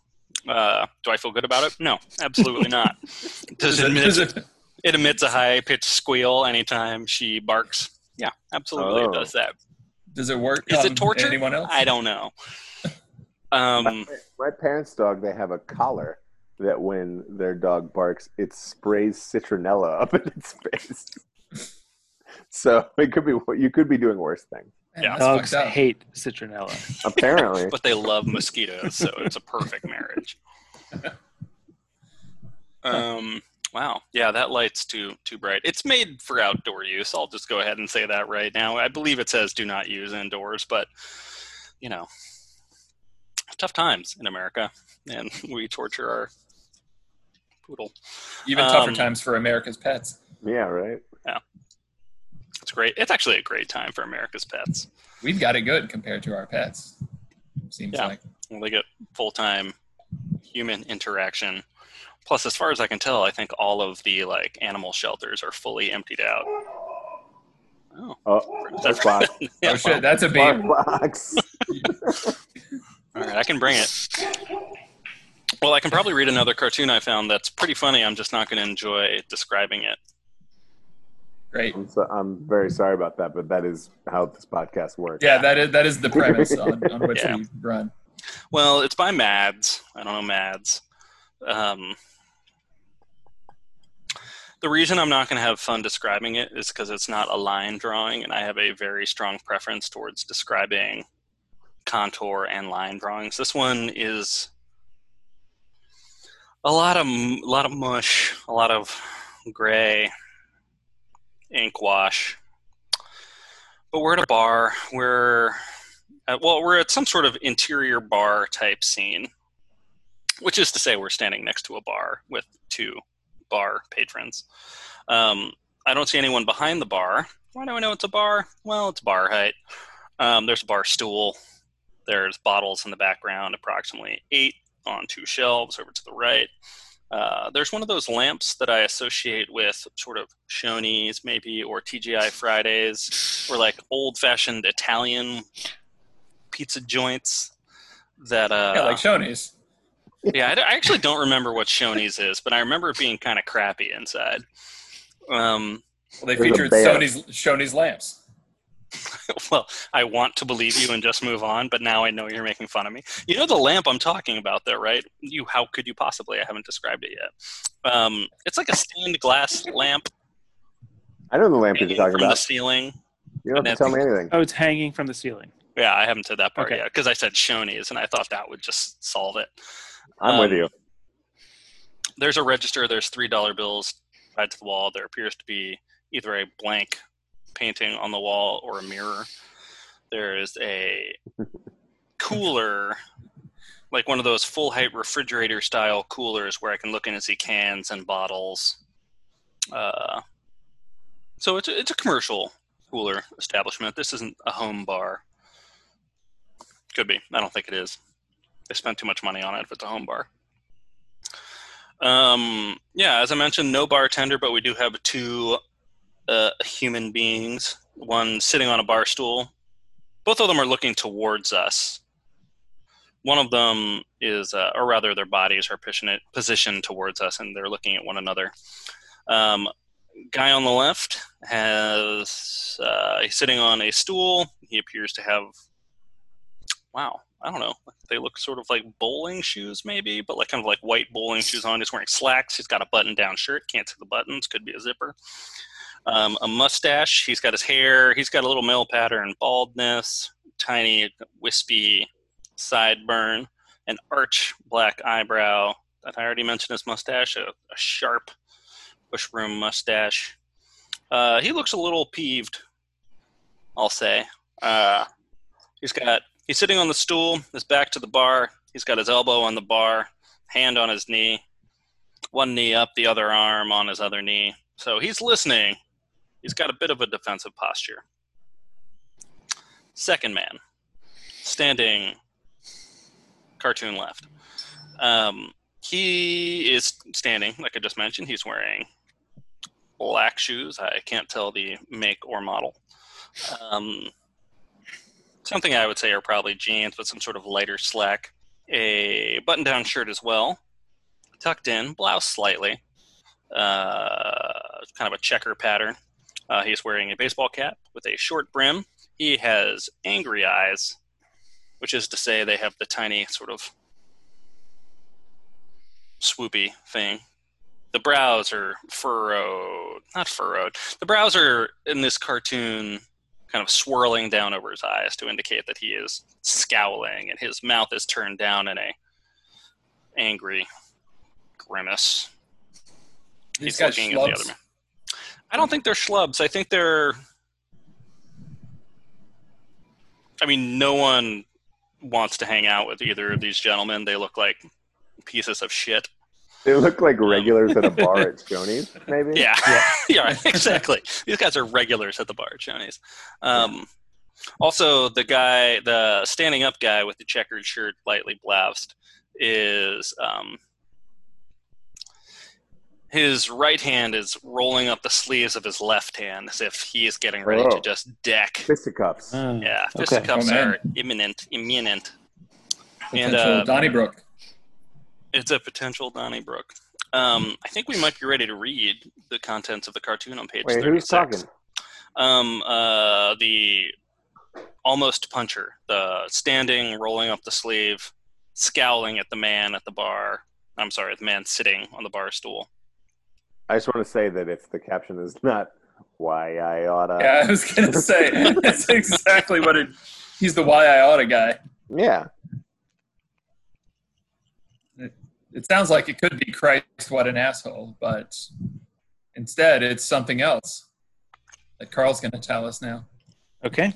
Speaker 3: Uh, do I feel good about it? No, absolutely not. Does
Speaker 2: Does
Speaker 3: it
Speaker 2: it,
Speaker 3: emit,
Speaker 2: it,
Speaker 3: it emits a high pitched squeal anytime she barks. Yeah, absolutely
Speaker 1: Oh.
Speaker 3: it does that.
Speaker 2: does it work?
Speaker 3: Is it torture?
Speaker 2: Anyone else?
Speaker 3: I don't know. Um,
Speaker 1: My parents' dog, they have a collar that when their dog barks, it sprays citronella up in its face. So it could be you could be doing worse things.
Speaker 3: Yeah.
Speaker 2: that's
Speaker 4: Dogs hate citronella.
Speaker 1: Apparently,
Speaker 3: but they love mosquitoes, so it's a perfect marriage. Um, wow, yeah, that light's too too bright. It's made for outdoor use. I'll just go ahead and say that right now. I believe it says do not use indoors, but you know, tough times in America, and we torture our poodle.
Speaker 2: Even tougher
Speaker 3: Um,
Speaker 2: times for America's pets.
Speaker 1: yeah, right. Yeah.
Speaker 3: It's great. It's actually a great time for America's pets.
Speaker 2: We've got it good compared to our pets. Seems
Speaker 3: Yeah.
Speaker 2: like.
Speaker 3: They get full time human interaction. Plus, as far as I can tell, I think all of the like animal shelters are fully emptied out. Oh,
Speaker 1: Oh, that's box.
Speaker 3: yeah,
Speaker 2: oh shit, that's a big
Speaker 1: box.
Speaker 3: all right, I can bring it. Well, I can probably read another cartoon I found that's pretty funny. I'm just not going to enjoy describing it.
Speaker 2: Great.
Speaker 1: I'm, so, I'm very sorry about that, but that is how this podcast works.
Speaker 2: Yeah, that is that is the premise on, on which
Speaker 3: Yeah.
Speaker 2: we run.
Speaker 3: Well, it's by Mads. I don't know Mads. Um, the reason I'm not going to have fun describing it is because it's not a line drawing, and I have a very strong preference towards describing contour and line drawings. This one is a lot of a lot of mush, a lot of gray, ink wash. But we're at a bar. We're uh, well, we're at some sort of interior bar type scene, which is to say, we're standing next to a bar with two bar patrons. Um, I don't see anyone behind the bar. Why do I know it's a bar? Well, it's bar height. Um, there's a bar stool. There's bottles in the background, approximately eight on two shelves over to the right. Uh, there's one of those lamps that I associate with sort of Shoney's, maybe, or TGI Fridays, or like old fashioned Italian pizza joints that uh
Speaker 2: Yeah, like Shoney's.
Speaker 3: yeah I, I actually don't remember what shoney's is but i remember it being kind of crappy inside um
Speaker 2: Well, they
Speaker 1: There's
Speaker 2: featured
Speaker 1: bear.
Speaker 2: Sony's Shoney's lamps.
Speaker 3: well i want to believe you and just move on but now i know you're making fun of me you know the lamp i'm talking about though right you how could you possibly i haven't described it yet um it's like a stained glass lamp
Speaker 1: I know the lamp you're
Speaker 3: hanging
Speaker 1: talking
Speaker 3: from the ceiling
Speaker 1: You don't have to tell me anything.
Speaker 4: Oh, it's hanging from the ceiling.
Speaker 3: yeah i haven't said that part
Speaker 4: Okay.
Speaker 3: yet because i said shoney's and i thought that would just solve it
Speaker 1: I'm with
Speaker 3: Um,
Speaker 1: you.
Speaker 3: there's a register. There's three dollar bills tied to the wall. There appears to be either a blank painting on the wall or a mirror. There is a cooler, like one of those full height refrigerator style coolers where I can look in and see cans and bottles. Uh, so it's a, it's a commercial cooler establishment. This isn't a home bar. Could be. I don't think it is. They spent too much money on it if it's a home bar. Um, yeah, as I mentioned, no bartender, but we do have two uh, human beings. One sitting on a bar stool. Both of them are looking towards us. One of them is, uh, or rather, their bodies are positioned towards us, and they're looking at one another. Um, guy on the left has uh, he's sitting on a stool. He appears to have, wow, I don't know. They look sort of like bowling shoes, maybe, but like kind of like white bowling shoes on. He's wearing slacks. He's got a button-down shirt. Can't see the buttons. Could be a zipper. Um, a mustache. He's got his hair. He's got a little male pattern baldness, tiny wispy sideburn, an arch black eyebrow. That I already mentioned his mustache. A, a sharp bushroom mustache. Uh, he looks a little peeved. I'll say. Uh, he's got He's sitting on the stool, his back to the bar. He's got his elbow on the bar, hand on his knee, one knee up, the other arm on his other knee. So he's listening. He's got a bit of a defensive posture. Second man, standing cartoon left. Um, he is standing, like I just mentioned. He's wearing black shoes. I can't tell the make or model. Um, something I would say are probably jeans, but some sort of lighter slack. A button down shirt as well, tucked in, blouse slightly, uh, kind of a checker pattern. Uh, he's wearing a baseball cap with a short brim. He has angry eyes, which is to say they have the tiny sort of swoopy thing. The brows are furrowed, not furrowed. The brows are in this cartoon kind of swirling down over his eyes to indicate that he is scowling, and his mouth is turned down in a angry grimace.
Speaker 2: These
Speaker 3: He's
Speaker 2: guys
Speaker 3: looking at the other man. I don't think they're schlubs. I think they're. I mean, no one wants to hang out with either of these gentlemen. They look like pieces of shit.
Speaker 1: They look like regulars at a bar at Shoney's, maybe.
Speaker 3: Yeah, yeah, exactly. These guys are regulars at the bar at Shoney's. Um, Also, the guy, the standing up guy with the checkered shirt, lightly bloused, is um, his right hand is rolling up the sleeves of his left hand as if he is getting ready to just deck.
Speaker 1: Fisticuffs.
Speaker 4: Oh,
Speaker 3: Yeah,
Speaker 4: okay.
Speaker 3: fisticuffs
Speaker 2: man.
Speaker 3: are imminent. Imminent. And
Speaker 2: Potential
Speaker 3: uh,
Speaker 2: Donnybrook.
Speaker 3: it's a potential Donnybrook. Um, I think we might be ready to read the contents of the cartoon on page
Speaker 1: Wait,
Speaker 3: 36.
Speaker 1: who's talking?
Speaker 3: Um, uh, the almost puncher, the standing, rolling up the sleeve, scowling at the man at the bar. I'm sorry, the man sitting on the bar stool.
Speaker 1: I just want to say that if the caption is not why I oughta.
Speaker 2: Yeah, I was gonna say that's exactly what it. He's the why I oughta guy.
Speaker 1: Yeah.
Speaker 2: It sounds like it could be Christ, what an asshole, but instead it's something else that Carl's gonna tell us now.
Speaker 4: Okay.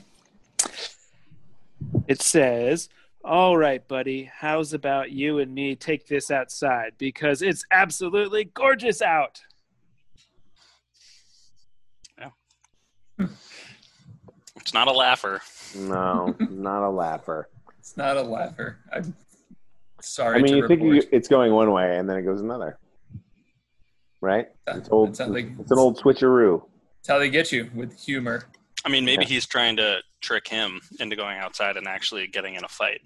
Speaker 4: It says, All right, buddy, how's about you and me take this outside? Because it's absolutely gorgeous out.
Speaker 3: It's not a laugher.
Speaker 1: No, not a laugher.
Speaker 2: It's not a laugher. I'm sorry
Speaker 1: I mean,
Speaker 2: to
Speaker 1: you think you, it's going one way and then it goes another. Right? It's old.
Speaker 2: That's how
Speaker 1: It's an old switcheroo.
Speaker 2: It's how they get you with humor.
Speaker 3: I mean, maybe
Speaker 1: Yeah.
Speaker 3: he's trying to trick him into going outside and actually getting in a fight.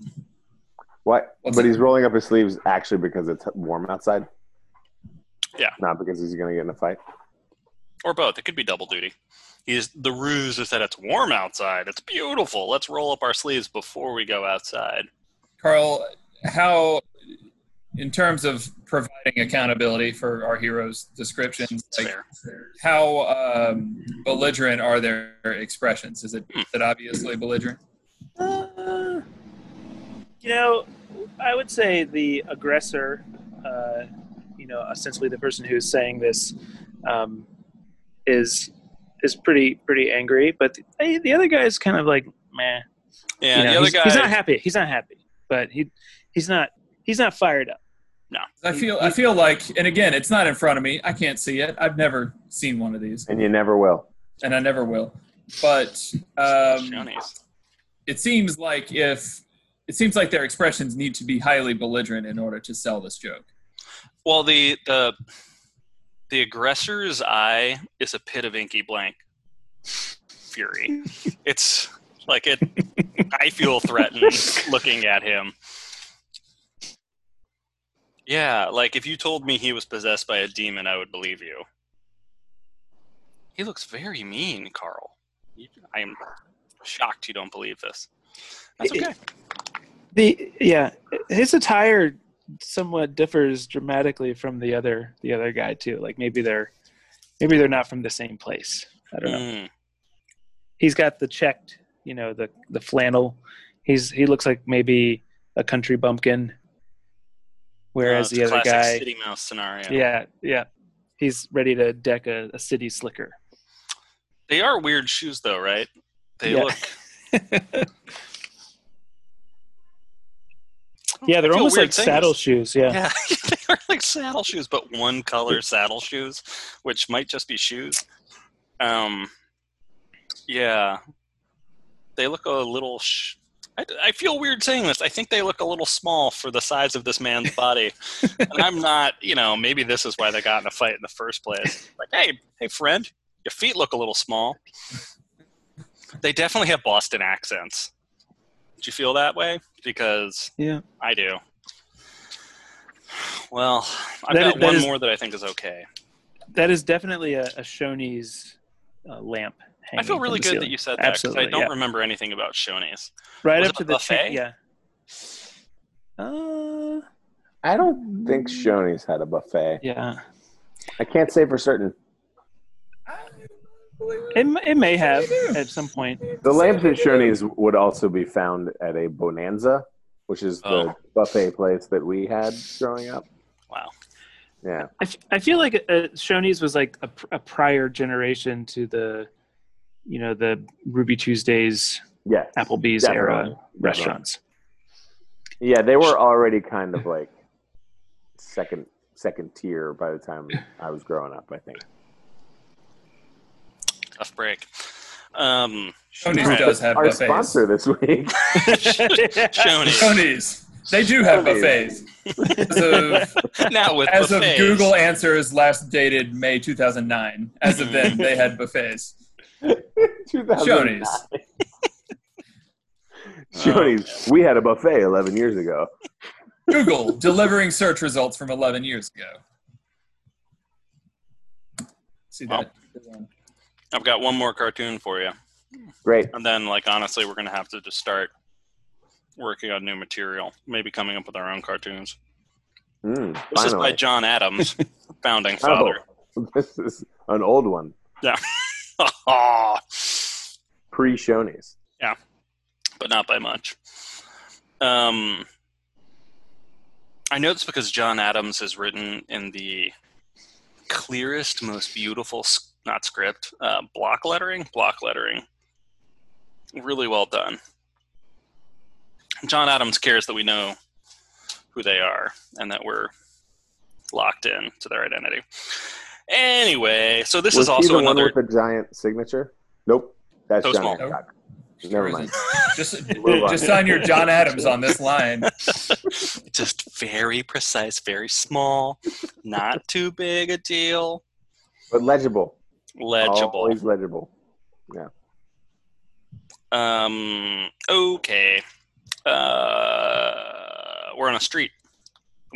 Speaker 1: What?
Speaker 2: What's
Speaker 1: but
Speaker 2: it-
Speaker 1: he's rolling up his sleeves actually because it's warm outside.
Speaker 3: Yeah.
Speaker 1: Not because he's going to get in a fight.
Speaker 3: Or both. It could be double duty. He's the ruse is that it's warm outside. It's beautiful. Let's roll up our sleeves before we go outside.
Speaker 2: Carl, how, in terms of providing accountability for our heroes' descriptions, like,
Speaker 3: fair.
Speaker 2: how um, belligerent are their expressions? Is it, is it obviously belligerent?
Speaker 4: Uh, you know, I would say the aggressor, uh, you know, essentially the person who's saying this, um, is is pretty pretty angry. But the, the other guy is kind of like, meh.
Speaker 3: Yeah,
Speaker 4: You know,
Speaker 3: the other
Speaker 4: he's,
Speaker 3: guy.
Speaker 4: he's not happy. He's not happy, but he he's not he's not fired up.
Speaker 2: No, I feel I feel like, and again, it's not in front of me. I can't see it. I've never seen one of these,
Speaker 1: And you never will.
Speaker 2: and I never will. But um, it seems like if it seems like their expressions need to be highly belligerent in order to sell this joke.
Speaker 3: Well, the the the aggressor's eye is a pit of inky blank fury. it's like it. I feel threatened looking at him. Yeah, like if you told me he was possessed by a demon, I would believe you. He looks very mean, Carl. I am shocked you don't believe this. That's okay.
Speaker 4: The yeah, his attire somewhat differs dramatically from the other the other guy too. Like maybe they're maybe they're not from the same place. I don't know.
Speaker 3: Mm.
Speaker 4: He's got the checked, you know, the the flannel. He's he looks like maybe a country bumpkin, whereas
Speaker 3: it's
Speaker 4: the other guy,
Speaker 3: city mouse scenario.
Speaker 4: yeah, yeah, he's ready to deck a, a city slicker.
Speaker 3: They are weird shoes, though, right? They
Speaker 4: Yeah.
Speaker 3: look.
Speaker 4: yeah, they're almost like
Speaker 3: saying
Speaker 4: saddle shoes. Yeah.
Speaker 3: Yeah, they are like saddle shoes, but one color saddle shoes, which might just be shoes. Um, yeah, they look a little. Sh- I, I feel weird saying this. I think they look a little small for the size of this man's body, and I'm not. You know, maybe this is why they got in a fight in the first place. Like, hey, hey, friend, your feet look a little small. They definitely have Boston accents. Did you feel that way? Because
Speaker 4: Yeah.
Speaker 3: I do. Well, I've
Speaker 4: That
Speaker 3: got
Speaker 4: is- that
Speaker 3: one
Speaker 4: is-
Speaker 3: more that I think is okay.
Speaker 4: That is definitely a, a Shoney's uh, lamp.
Speaker 3: I feel really
Speaker 4: the
Speaker 3: good that you said that because I don't
Speaker 4: yeah.
Speaker 3: remember anything about Shoney's.
Speaker 4: right
Speaker 3: Was
Speaker 4: up
Speaker 3: it
Speaker 4: to
Speaker 3: a
Speaker 4: the
Speaker 3: buffet?
Speaker 4: Cha- yeah. Uh,
Speaker 1: I don't think Shoney's had a buffet.
Speaker 4: yeah.
Speaker 1: I can't say for certain.
Speaker 4: It, it may have at some point.
Speaker 1: The lamps at Shoney's would also be found at a Bonanza, which is the
Speaker 3: Oh.
Speaker 1: buffet place that we had growing up.
Speaker 3: Wow.
Speaker 1: Yeah.
Speaker 4: I, f- I feel like uh, Shoney's was like a, pr- a prior generation to the, you know, the Ruby Tuesdays,
Speaker 1: Yeah.
Speaker 4: Applebee's
Speaker 1: Definitely.
Speaker 4: era
Speaker 1: Definitely.
Speaker 4: restaurants.
Speaker 1: Yeah, they were already kind of like second second tier by the time I was growing up, I think.
Speaker 3: Tough break. Um,
Speaker 2: Shoney's
Speaker 3: Right.
Speaker 2: does have
Speaker 1: Our
Speaker 2: buffets.
Speaker 1: sponsor this week.
Speaker 3: Shoney's.
Speaker 2: Shoney's. They do have buffets. As of,
Speaker 3: now with
Speaker 2: as of. Google Answers, last dated May 2009. As of then, they had buffets.
Speaker 1: 2009. Shoney's. We had a buffet 11 years ago.
Speaker 2: Google delivering search results from 11 years ago. See that?
Speaker 3: I've got one more cartoon for you,
Speaker 1: Great.
Speaker 3: and then like honestly, we're gonna have to just start working on new material. Maybe coming up with our own cartoons.
Speaker 1: Mm,
Speaker 3: This is by. John Adams, founding
Speaker 1: Oh,
Speaker 3: father.
Speaker 1: this is an old one. Yeah. Pre Shoney's.
Speaker 3: Yeah, but not by much. Um, I know this because John Adams has written in the clearest, most beautiful, not script, uh, block lettering. Block lettering. Really well done. John Adams cares that we know who they are and that we're locked in to their identity. Anyway, so this
Speaker 1: Was
Speaker 3: is also
Speaker 1: the one
Speaker 3: another.
Speaker 1: with the giant signature? Nope. That's
Speaker 3: So
Speaker 1: John
Speaker 3: Adams.
Speaker 1: Hancock. Never mind.
Speaker 2: it? Just,
Speaker 1: on.
Speaker 2: just sign your John Adams on this line.
Speaker 3: just very precise, very small, not too big a deal,
Speaker 1: But legible.
Speaker 3: Legible.
Speaker 1: Always legible. Yeah.
Speaker 3: Um, okay. Uh, we're on a street.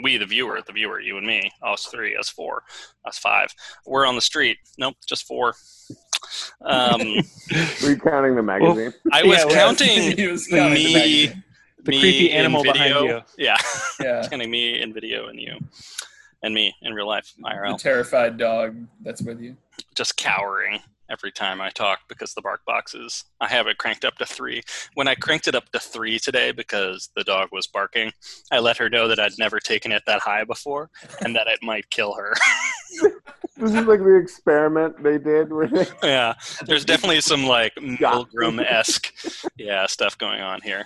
Speaker 3: We, the viewer, the viewer, you and me, us three, us four, us five. We're on the street. Nope, just four. Um,
Speaker 1: Were you counting the magazine?
Speaker 3: I was
Speaker 4: Yeah,
Speaker 3: counting
Speaker 2: He was counting the
Speaker 3: me.
Speaker 4: The
Speaker 3: me
Speaker 4: creepy
Speaker 3: in
Speaker 4: animal
Speaker 3: video.
Speaker 4: behind you.
Speaker 3: Yeah,
Speaker 2: Yeah.
Speaker 3: counting me in video and you, and me in real life,
Speaker 2: The
Speaker 3: IRL.
Speaker 2: terrified dog that's with you.
Speaker 3: just cowering every time I talk because the bark boxes. I have it cranked up to three. When I cranked it up to three today because the dog was barking, I let her know that I'd never taken it that high before and that it might kill her.
Speaker 1: This is like the experiment they did where they
Speaker 3: yeah, there's definitely some like Milgram esque, yeah, stuff going on here.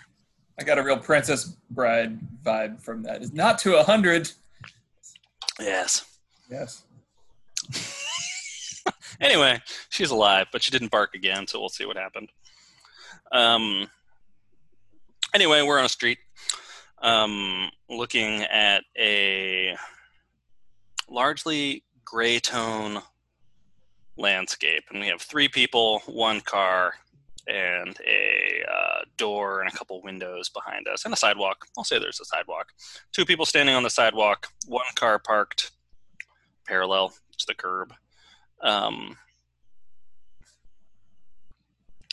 Speaker 2: I got a real Princess Bride vibe from that. It's not to a hundred.
Speaker 3: Yes.
Speaker 2: Yes.
Speaker 3: Anyway, she's alive, but she didn't bark again, so we'll see what happened. Um, anyway, we're on a street um, looking at a largely gray tone landscape, and we have three people, one car, and a uh, door and a couple windows behind us, and a sidewalk. I'll say there's a sidewalk. Two people standing on the sidewalk, one car parked parallel to the curb. Um,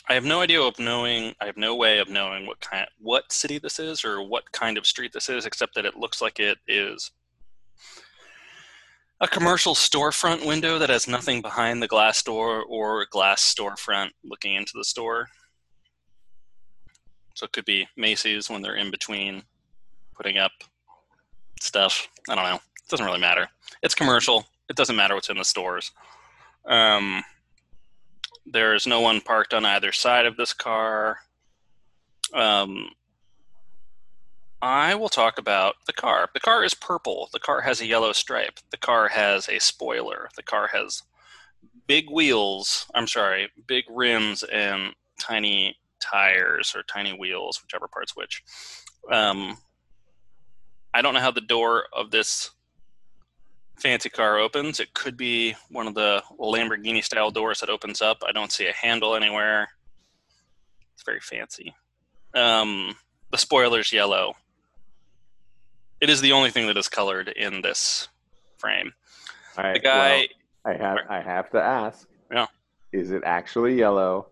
Speaker 3: I have no idea of knowing. I have no way of knowing what kind, what city this is, or what kind of street this is, except that it looks like it is a commercial storefront window that has nothing behind the glass door or a glass storefront looking into the store. So it could be Macy's when they're in between putting up stuff. I don't know. It doesn't really matter. It's commercial. It doesn't matter what's in the stores. Um, there's no one parked on either side of this car. Um, I will talk about the car. The car is purple. The car has a yellow stripe. The car has a spoiler. The car has big wheels. I'm sorry, big rims and tiny tires or tiny wheels, whichever part's which. Um, I don't know how the door of this fancy car opens. It could be one of the Lamborghini style doors that opens up. I don't see a handle anywhere. It's very fancy. Um, the spoiler's yellow. It is the only thing that is colored in this frame.
Speaker 1: All right,
Speaker 3: The guy,
Speaker 1: well, I have I have to ask.
Speaker 3: Yeah.
Speaker 1: Is it actually yellow,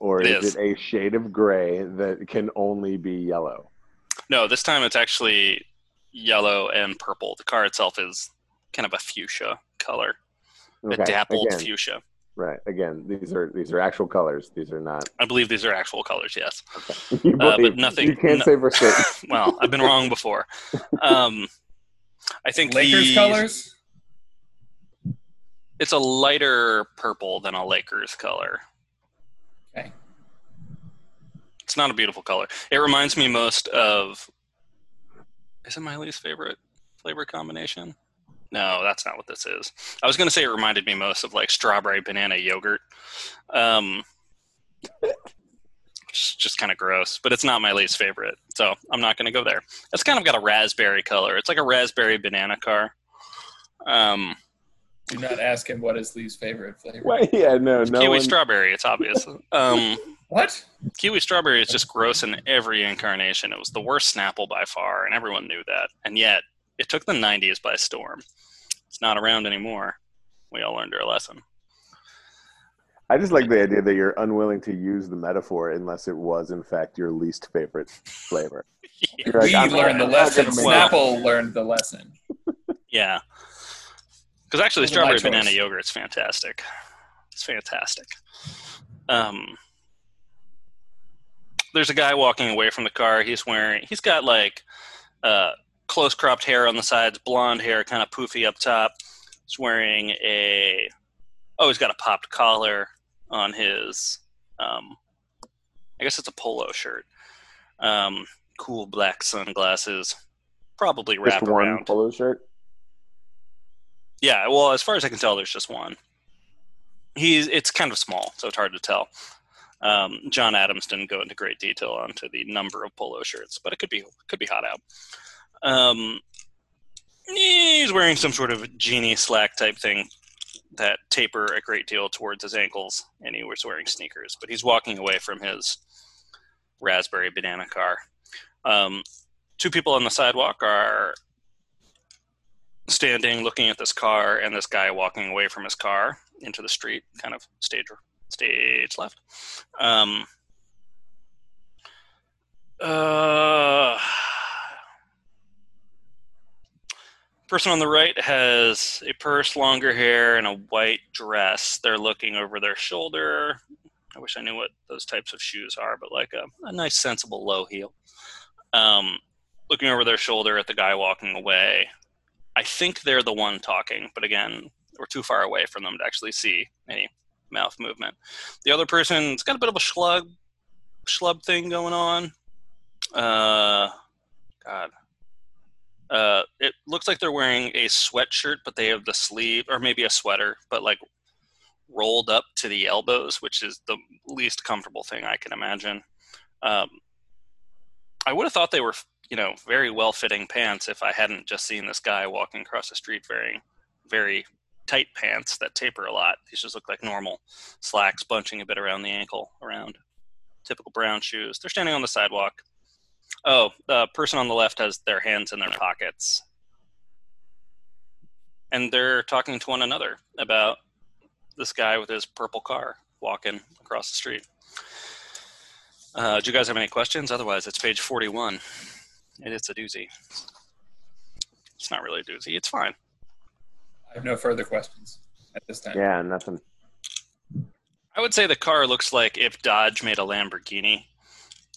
Speaker 1: or
Speaker 3: It
Speaker 1: is,
Speaker 3: is.
Speaker 1: it a shade of gray that can only be yellow?
Speaker 3: no, this time it's actually yellow and purple. The car itself is kind of a fuchsia color, a dappled
Speaker 1: Again,
Speaker 3: fuchsia.
Speaker 1: Right. Again, these are these are actual colors. These are not.
Speaker 3: I believe these are actual colors. Yes.
Speaker 1: You,
Speaker 3: Uh, but
Speaker 1: believe-
Speaker 3: nothing-
Speaker 1: You can't
Speaker 3: no-
Speaker 1: say for certain.
Speaker 3: well, I've been wrong before. Um, I think
Speaker 2: Lakers
Speaker 3: the-
Speaker 2: colors.
Speaker 3: It's a lighter purple than a Lakers color.
Speaker 2: Okay.
Speaker 3: It's not a beautiful color. It reminds me most of. Is it my least favorite flavor combination? No, that's not what this is. I was going to say it reminded me most of like strawberry banana yogurt. Um, It's just kind of gross, but it's not my least favorite, so I'm not going to go there. It's kind of got a raspberry color. It's like a raspberry banana car. Um,
Speaker 2: Do not ask him what his least favorite flavor.
Speaker 1: Well, yeah, no, no
Speaker 3: kiwi
Speaker 1: one.
Speaker 3: strawberry. It's obvious. Um,
Speaker 2: What?
Speaker 3: kiwi strawberry is just gross in every incarnation. It was the worst Snapple by far, and everyone knew that. And yet, it took the 90s by storm. It's not around anymore. We all learned our lesson.
Speaker 1: I just like the idea that you're unwilling to use the metaphor unless it was, in fact, your least favorite flavor. You're like,
Speaker 2: we
Speaker 1: I'm
Speaker 2: learned the
Speaker 1: not- I'm not
Speaker 2: lesson.
Speaker 1: gonna
Speaker 3: Well-
Speaker 2: Snapple learned the lesson.
Speaker 3: Yeah. Because actually,
Speaker 2: Those
Speaker 3: strawberry
Speaker 2: choice.
Speaker 3: banana yogurt's fantastic. It's fantastic. Um, there's a guy walking away from the car. He's wearing, he's got like uh, close cropped hair on the sides, blonde hair, kind of poofy up top. He's wearing a, oh, he's got a popped collar on his, um, I guess it's a polo shirt. Um, cool black sunglasses, probably
Speaker 1: Just one
Speaker 3: around.
Speaker 1: polo shirt.
Speaker 3: Yeah, well, as far as I can tell, there's just one. He's it's kind of small, so it's hard to tell. Um, John Adams didn't go into great detail onto the number of polo shirts, but it could be could be hot out. Um, he's wearing some sort of genie slack type thing that taper a great deal towards his ankles, and he was wearing sneakers. But he's walking away from his raspberry banana car. Um, two people on the sidewalk are standing looking at this car and this guy walking away from his car into the street kind of stage stage left um uh person on the right has a purse longer hair and a white dress they're looking over their shoulder i wish i knew what those types of shoes are but like a, a nice sensible low heel um looking over their shoulder at the guy walking away I think they're the one talking, but again, we're too far away from them to actually see any mouth movement. The other person's got a bit of a schlub, schlub thing going on. Uh, God. Uh, it looks like they're wearing a sweatshirt, but they have the sleeve, or maybe a sweater, but like rolled up to the elbows, which is the least comfortable thing I can imagine. Um, I would have thought they were you know, very well fitting pants if I hadn't just seen this guy walking across the street wearing very tight pants that taper a lot. These just look like normal slacks bunching a bit around the ankle, around typical brown shoes. They're standing on the sidewalk. Oh, the person on the left has their hands in their pockets. And they're talking to one another about this guy with his purple car walking across the street. Uh, do you guys have any questions? Otherwise, it's page 41. And it's a doozy. It's not really a doozy. It's fine.
Speaker 2: I have no further questions at this time.
Speaker 1: Yeah, nothing.
Speaker 3: I would say the car looks like if Dodge made a Lamborghini.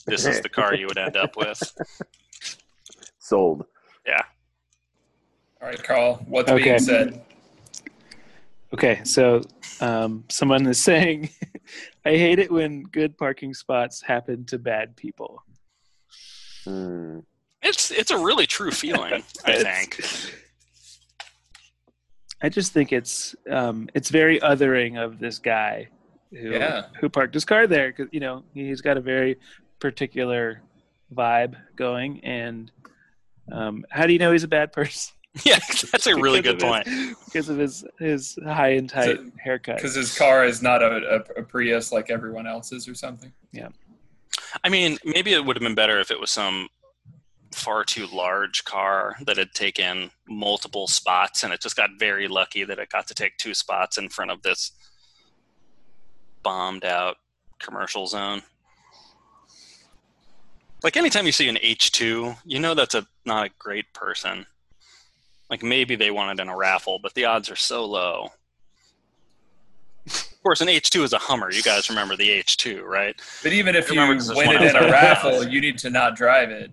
Speaker 3: This is the car you would end up with.
Speaker 1: Sold. Yeah.
Speaker 2: All right, Carl. What's
Speaker 4: Okay.
Speaker 2: being said?
Speaker 4: Okay, so um, someone is saying, I hate it when good parking spots happen to bad people.
Speaker 1: Hmm.
Speaker 3: It's it's a really true feeling, I think.
Speaker 4: I just think it's um, it's very othering of this guy who
Speaker 2: Yeah.
Speaker 4: who parked his car there because you know he's got a very particular vibe going. And um, how do you know he's a bad person?
Speaker 3: Yeah, that's a really
Speaker 4: Because
Speaker 3: good
Speaker 4: of
Speaker 3: point.
Speaker 4: his- because of his his high and tight
Speaker 2: So-
Speaker 4: haircut.
Speaker 2: Because his car is not a, a, a Prius like everyone else's or something. Yeah.
Speaker 3: I mean, maybe it would have been better if it was some far too large car that had taken multiple spots and it just got very lucky that it got to take two spots in front of this bombed out commercial zone. Like anytime you see an H2, you know that's a not a great person. Like maybe they won it in a raffle, but the odds are so low. Of course, an H2 is a Hummer. You guys remember the H2, right?
Speaker 2: But even if
Speaker 3: I
Speaker 2: you
Speaker 3: remember 'cause there's
Speaker 2: win it in a raffle, you need to not drive it.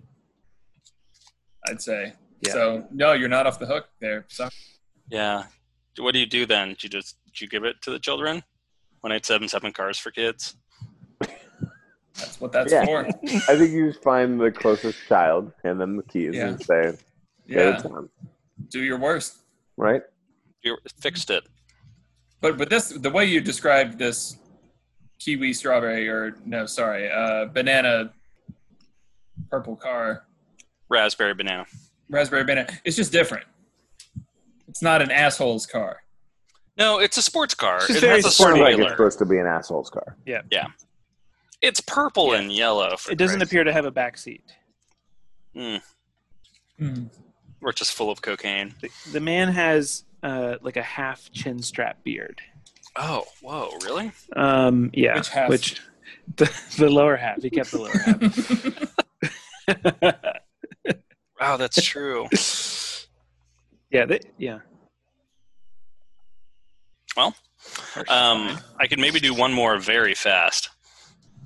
Speaker 2: I'd say.
Speaker 4: Yeah.
Speaker 2: So no, you're not off the hook there. So
Speaker 3: Yeah. What do you do then? Did you just did you give it to the children? One eight seven seven cars for kids.
Speaker 2: That's what that's
Speaker 1: Yeah.
Speaker 2: for.
Speaker 1: I think you just find the closest child, hand them the keys,
Speaker 2: Yeah.
Speaker 1: and say, "Get
Speaker 2: Yeah.
Speaker 1: it done."
Speaker 2: Do your worst.
Speaker 1: Right?
Speaker 3: You fixed it.
Speaker 2: But but this the way you described this kiwi strawberry or no, sorry, uh, banana purple car,
Speaker 3: Raspberry banana.
Speaker 2: raspberry banana. It's just different. It's not an asshole's car.
Speaker 3: No, it's a sports car.
Speaker 4: It's
Speaker 3: it
Speaker 4: very
Speaker 3: has a
Speaker 1: Sounds like it's
Speaker 3: spoiler.
Speaker 1: supposed to be an asshole's car.
Speaker 3: It's purple and yellow. For
Speaker 4: It doesn't
Speaker 3: Christ's-
Speaker 4: appear to have a back seat.
Speaker 3: Mm,
Speaker 2: Hmm.
Speaker 3: we're just full of cocaine.
Speaker 4: The, the man has uh, like a half chin strap beard.
Speaker 3: Oh, whoa, really?
Speaker 4: Um, yeah,
Speaker 2: Which half?
Speaker 4: which the, the lower half. He kept the lower half.
Speaker 3: Wow, that's true.
Speaker 4: yeah, they, yeah.
Speaker 3: Well, um, I could maybe do one more very fast.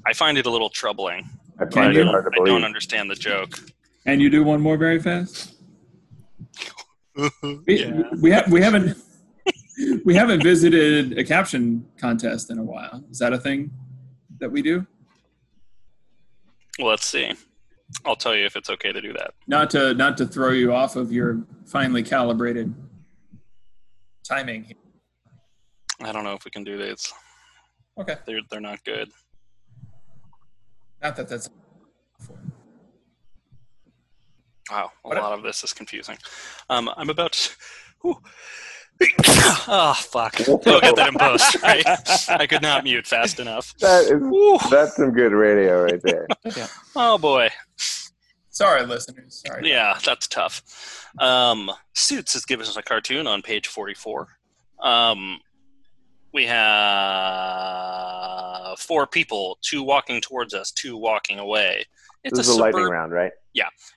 Speaker 3: I find it a little troubling.
Speaker 1: I find it hard to
Speaker 3: I don't understand the joke.
Speaker 2: and you do one more very fast. We,
Speaker 3: Yeah.
Speaker 2: we, ha- we haven't we haven't visited a caption contest in a while. Is that a thing that we do?
Speaker 3: Well, let's see. I'll tell you if it's okay to do that.
Speaker 2: Not to not to throw you off of your finely calibrated timing.
Speaker 3: I don't know if we can do this.
Speaker 2: Okay,
Speaker 3: They're they're not good.
Speaker 2: Not that that's
Speaker 3: Wow, a
Speaker 2: What-
Speaker 3: lot of this is confusing. Um, I'm about to. Whew. oh fuck! You'll get that in post, right? I could not mute fast enough.
Speaker 1: That is,
Speaker 3: Whew.
Speaker 1: that's some good radio right there.
Speaker 3: Oh boy,
Speaker 2: sorry, listeners. Sorry.
Speaker 3: yeah, that's tough. Um, Suits has given us a cartoon on page 44. Um, we have four people, two walking towards us, two walking away. It's
Speaker 1: this
Speaker 3: a
Speaker 1: a lightning
Speaker 3: suburb-
Speaker 1: round, right?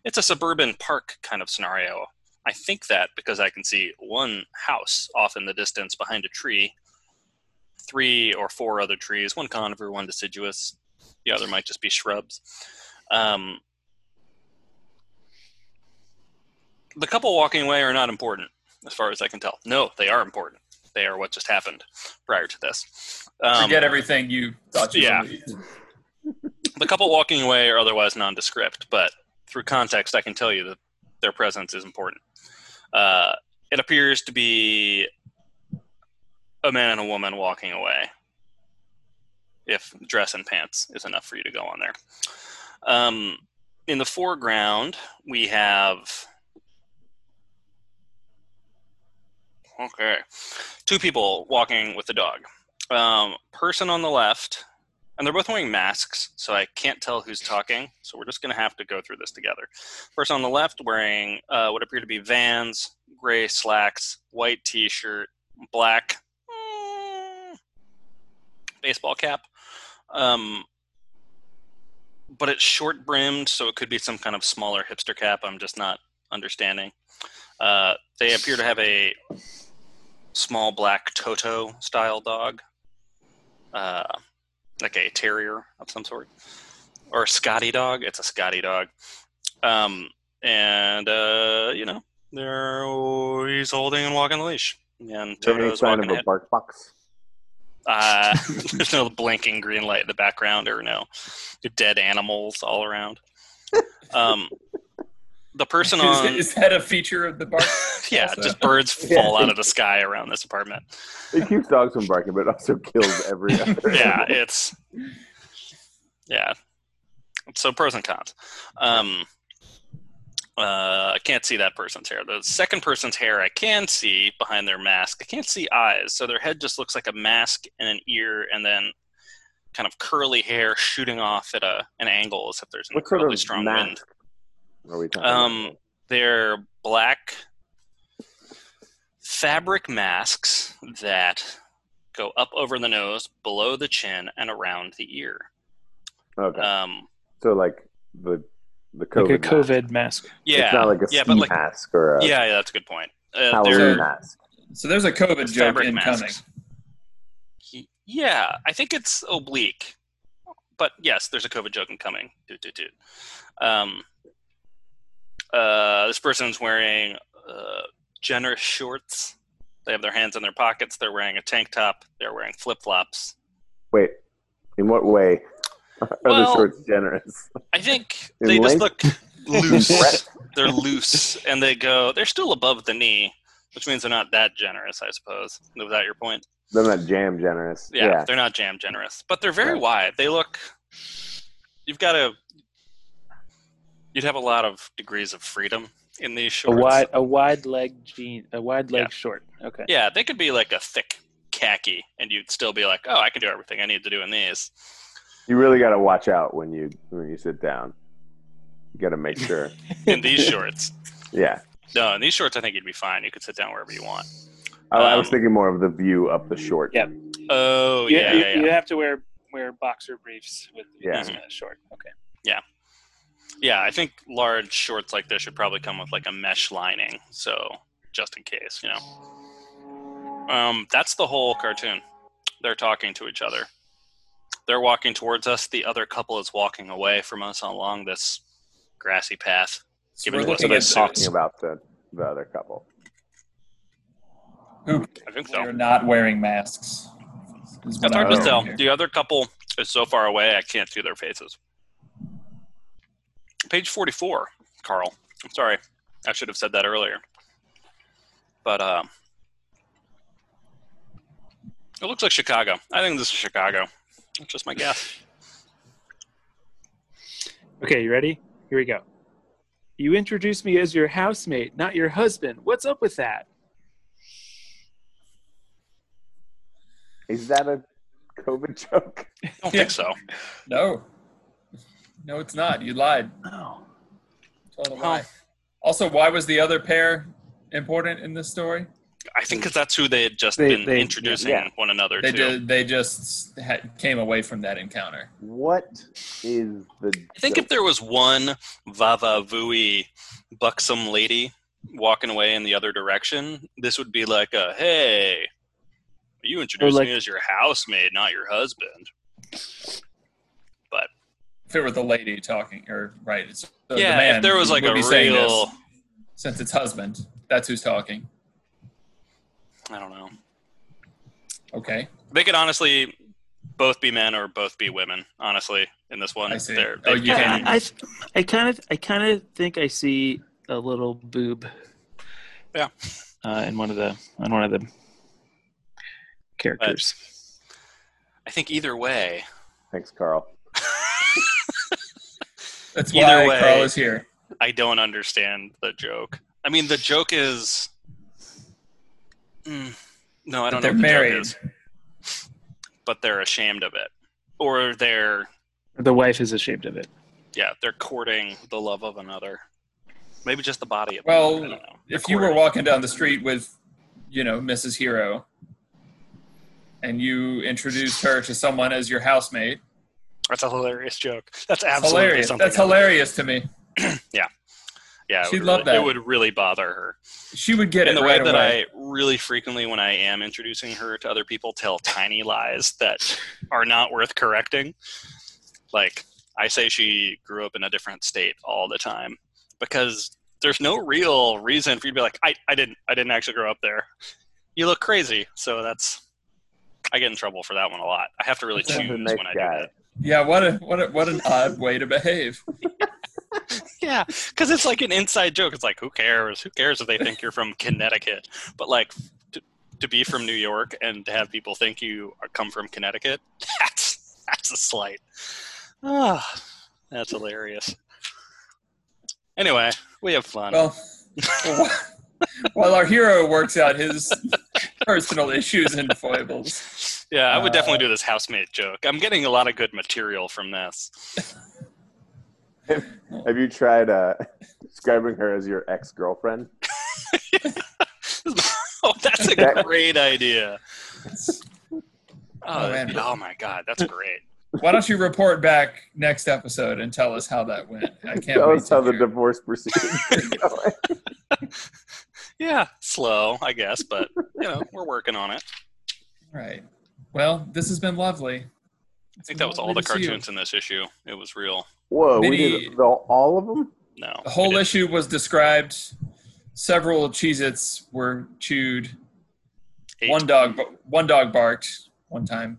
Speaker 3: it's a suburban park kind of scenario. I think that because I can see one house off in the distance behind a tree, three or four other trees, one conifer, one deciduous, the other might just be shrubs. Um, the couple walking away are not important, as far as I can tell. No, they are important. They are what just happened prior to this. Um,
Speaker 2: Forget everything you thought you
Speaker 3: yeah. the couple walking away are otherwise nondescript, but through context, I can tell you that their presence is important. Uh, it appears to be a man and a woman walking away. If dress and pants is enough for you to go on there. Um, in the foreground, we have. Okay. Two people walking with a dog. Um, person on the left and they're both wearing masks, so I can't tell who's talking. So we're just going to have to go through this together. Person on the left wearing uh, what appear to be Vans, gray slacks, white T-shirt, black mm, baseball cap, um, but it's short brimmed, so it could be some kind of smaller hipster cap. I'm just not understanding. Uh, they appear to have a small black Toto style dog. Uh, like a terrier of some sort, or a Scotty dog. It's a Scotty dog, um, and uh, you know, there he's holding and walking the leash, and
Speaker 1: there any
Speaker 3: Toto's
Speaker 1: sign of a bark box?
Speaker 3: Uh, there's no blinking green light in the background, or no dead animals all around. Um, the person
Speaker 2: Is,
Speaker 3: on
Speaker 2: is that a feature of the bar?
Speaker 3: yeah,
Speaker 2: also?
Speaker 3: just birds
Speaker 1: Yeah.
Speaker 3: fall out of the sky around this apartment.
Speaker 1: It keeps dogs from barking, but it also kills every other.
Speaker 3: yeah,
Speaker 1: animal.
Speaker 3: it's yeah. So pros and cons. Um, uh, I can't see that person's hair. The second person's hair I can see behind their mask. I can't see eyes, so their head just looks like a mask and an ear, and then kind of curly hair shooting off at a an angle as if there's an
Speaker 1: What sort
Speaker 3: incredibly
Speaker 1: of
Speaker 3: strong
Speaker 1: mask
Speaker 3: wind.
Speaker 1: Are we talking
Speaker 3: Um,
Speaker 1: about?
Speaker 3: They're black fabric masks that go up over the nose, below the chin, and around the ear.
Speaker 1: Okay,
Speaker 3: Um,
Speaker 1: so like the the COVID.
Speaker 4: like a
Speaker 1: mask.
Speaker 4: COVID mask.
Speaker 3: yeah,
Speaker 1: It's not like a
Speaker 3: yeah,
Speaker 1: ski
Speaker 3: but like
Speaker 1: mask or a
Speaker 3: yeah, yeah, that's a good point. Uh,
Speaker 1: Halloween
Speaker 3: they're
Speaker 1: mask.
Speaker 2: So there's a COVID joke
Speaker 3: fabric
Speaker 2: incoming.
Speaker 3: masks. Yeah, I think it's oblique, but yes, there's a COVID joke incoming. Doot, doot, doot. Um, uh, this person's wearing uh, generous shorts. They have their hands in their pockets. They're wearing a tank top. They're wearing flip flops.
Speaker 1: Wait, in what way are
Speaker 3: Well-
Speaker 1: the shorts generous?
Speaker 3: I think
Speaker 1: In
Speaker 3: they just look loose. they're loose, and they go. They're still above the knee, which means they're not that generous, I suppose. Was that your point?
Speaker 1: They're not jam generous.
Speaker 3: Yeah,
Speaker 1: Yeah.
Speaker 3: they're not jam generous, but they're very
Speaker 1: Right.
Speaker 3: wide. They look. You've got to. You'd have a lot of degrees of freedom in these shorts.
Speaker 4: A
Speaker 3: shorts.
Speaker 4: wide a wide leg jean a wide leg
Speaker 3: Yeah.
Speaker 4: short. Okay.
Speaker 3: Yeah, they could be like a thick khaki, and you'd still be like, "Oh, I can do everything I need to do in these."
Speaker 1: You really got to watch out when you when you sit down. You got to make sure.
Speaker 3: In these shorts,
Speaker 1: Yeah.
Speaker 3: no, in these shorts, I think you'd be fine. You could sit down wherever you want.
Speaker 1: I, I was
Speaker 3: Um,
Speaker 1: thinking more of the view up the short.
Speaker 4: Yeah.
Speaker 3: Oh
Speaker 4: you,
Speaker 3: yeah,
Speaker 4: you,
Speaker 3: yeah, yeah.
Speaker 4: you have to wear wear boxer briefs with
Speaker 1: Yeah.
Speaker 4: yeah. short. Okay.
Speaker 3: Yeah, I think large shorts like this should probably come with like a mesh lining, so just in case, you know. Um, that's the whole cartoon. They're talking to each other. They're walking towards us. The other couple is walking away from us along this grassy path.
Speaker 2: So
Speaker 3: Given
Speaker 2: we're looking
Speaker 1: they're
Speaker 2: at
Speaker 1: talking about the the other couple.
Speaker 2: who
Speaker 3: I think so.
Speaker 2: they're not wearing masks. is what
Speaker 3: That's hard to tell.
Speaker 2: here.
Speaker 3: The other couple is so far away, I can't see their faces. Page 44, Carl. I'm sorry. I should have said that earlier. But uh, it looks like Chicago. I think this is Chicago. That's just my guess.
Speaker 4: Okay, you ready? Here we go. You introduced me as your housemate, not your husband. What's up with that?
Speaker 1: Is that a COVID joke?
Speaker 3: I don't think so.
Speaker 2: No, no, it's not. You lied.
Speaker 4: Oh.
Speaker 2: Told a lie. Also, why was the other pair important in this story?
Speaker 3: I think because that's who they had just
Speaker 4: They-
Speaker 3: been
Speaker 4: they-
Speaker 3: introducing
Speaker 1: yeah.
Speaker 3: one another
Speaker 2: They
Speaker 3: to.
Speaker 2: did. They just had, came away from that encounter.
Speaker 1: What is the?
Speaker 3: I think if there was one Vava Vui buxom lady walking away in the other direction, this would be like a hey, you introduced
Speaker 4: like-
Speaker 3: me as your housemaid, not your husband.
Speaker 2: If it were the lady talking, or right? It's, the, the
Speaker 3: yeah,
Speaker 2: man
Speaker 3: if there was like a
Speaker 2: be saying this,
Speaker 3: real,
Speaker 2: since it's husband, that's who's talking.
Speaker 3: I don't know.
Speaker 2: Okay,
Speaker 3: They could honestly both be men or both be women. Honestly, in this one,
Speaker 2: I see.
Speaker 3: They're,
Speaker 2: Oh, you
Speaker 4: I,
Speaker 2: can-
Speaker 4: I, I kind of, I kind of think I see a little boob.
Speaker 3: Yeah.
Speaker 4: Uh, in one of the, in one of the characters.
Speaker 3: I think either way,
Speaker 1: Thanks, Carl.
Speaker 2: That's
Speaker 3: Either
Speaker 2: why
Speaker 3: way-
Speaker 2: Carl is here.
Speaker 3: I don't understand the joke. I mean, the joke is. Mm, no, I don't know.
Speaker 2: They're
Speaker 3: what the joke
Speaker 2: married.
Speaker 3: is. but they're ashamed of it, or they're
Speaker 4: the wife is ashamed of it.
Speaker 3: yeah, they're courting the love of another. Maybe just the body of
Speaker 2: Well,
Speaker 3: another, I don't know.
Speaker 2: If you were walking down the street with, you know, Mrs. Hero, and you introduced her to someone as your housemate,
Speaker 3: that's a hilarious joke. That's absolutely
Speaker 2: hilarious.
Speaker 3: something.
Speaker 2: That's
Speaker 3: I would do.
Speaker 2: hilarious to me.
Speaker 3: Yeah, Yeah,
Speaker 2: She'd
Speaker 3: would
Speaker 2: love
Speaker 3: really,
Speaker 2: that.
Speaker 3: It would really bother her.
Speaker 2: She would get
Speaker 3: in
Speaker 2: it
Speaker 3: the
Speaker 2: right
Speaker 3: way that
Speaker 2: away.
Speaker 3: I really frequently, when I am introducing her to other people, tell tiny lies that are not worth correcting. Like I say, she grew up in a different state all the time because there's no real reason for you to be like, I, I didn't, I didn't actually grow up there. You look crazy, so that's. I get in trouble for that one a lot. I have to really
Speaker 1: Sounds
Speaker 3: choose when I do that.
Speaker 2: Yeah, what a what a, what an odd way to behave.
Speaker 3: Yeah, because it's like an inside joke. It's like, who cares? Who cares if they think you're from Connecticut? But like, to, to be from New York and to have people think you are, come from Connecticut, that's that's a slight. Ah, that's hilarious. Anyway, we have fun.
Speaker 2: Well, while our hero works out his personal issues and foibles,
Speaker 3: yeah, I would
Speaker 2: uh,
Speaker 3: definitely do this housemate joke. I'm getting a lot of good material from this.
Speaker 1: Have you tried uh, describing her as your ex girlfriend?
Speaker 3: oh, that's a
Speaker 1: That-
Speaker 3: great idea. Oh,
Speaker 2: Oh, man.
Speaker 3: oh my god, that's great.
Speaker 2: why don't you report back next episode and tell us how that went? I can't
Speaker 1: Tell
Speaker 2: wait
Speaker 1: us
Speaker 2: to
Speaker 1: how the divorce proceedings.
Speaker 3: Yeah, slow, I guess, but you know, we're working on it.
Speaker 2: Right. Well, this has been lovely.
Speaker 3: I think that was all the cartoons in this issue. It was real.
Speaker 1: Whoa, we did the, all of them?
Speaker 3: No.
Speaker 2: The whole issue was described. Several Cheez-Its were chewed.
Speaker 3: Eight.
Speaker 2: One dog, one dog barked one time,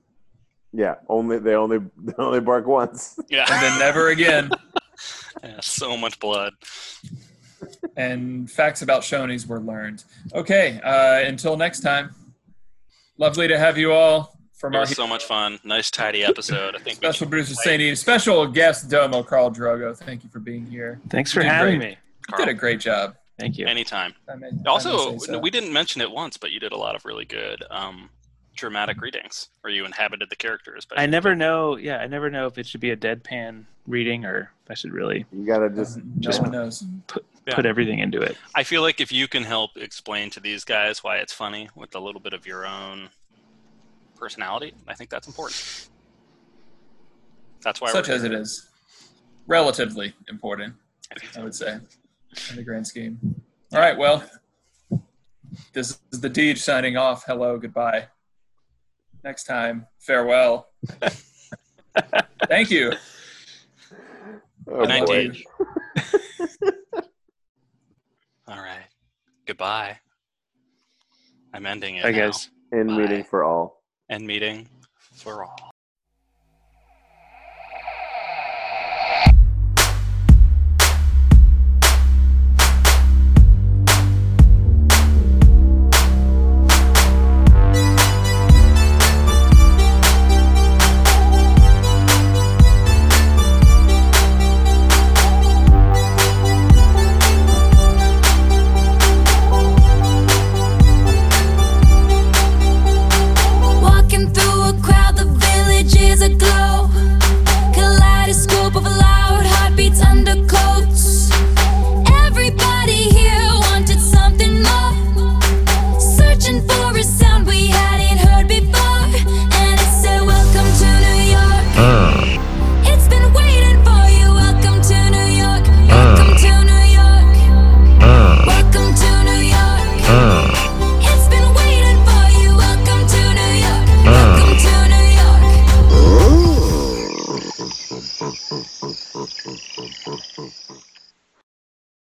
Speaker 1: Yeah, only they only they only bark once.
Speaker 3: Yeah.
Speaker 2: and then never again.
Speaker 3: yeah. So much blood.
Speaker 2: and facts about Shoney's were learned. Okay, uh, until next time. Lovely to have you all from
Speaker 3: It
Speaker 2: our
Speaker 3: was so much fun. Nice, tidy episode. I think we
Speaker 2: special
Speaker 3: can-
Speaker 2: producer Sadie, special guest Domo Carl Drogo. Thank you for being here.
Speaker 4: Thanks for having
Speaker 2: great.
Speaker 4: me.
Speaker 2: You did a great job.
Speaker 4: Thank you.
Speaker 3: anytime.
Speaker 2: I may- I may
Speaker 3: Also,
Speaker 2: so.
Speaker 3: we didn't mention it once, but you did a lot of really good um, dramatic readings where you inhabited the characters. But
Speaker 4: I never know. Yeah, I never know if it should be a deadpan reading or if I should really
Speaker 1: You gotta just
Speaker 2: no one knows.
Speaker 3: Yeah.
Speaker 4: put everything into it.
Speaker 3: I feel like if you can help explain to these guys why it's funny with a little bit of your own personality, I think that's important. That's why
Speaker 2: Such
Speaker 3: we're
Speaker 2: as it is. Relatively important, I would say, in the grand scheme. All right, well, this is the Deej signing off. Hello, goodbye. Next time, farewell. Thank you.
Speaker 1: oh,
Speaker 3: Good night,
Speaker 1: boy.
Speaker 3: Deej. All right. Goodbye. I'm ending it.
Speaker 4: Bye,
Speaker 3: now.
Speaker 4: guys.
Speaker 1: End
Speaker 3: Bye.
Speaker 1: meeting for all.
Speaker 3: End meeting for all.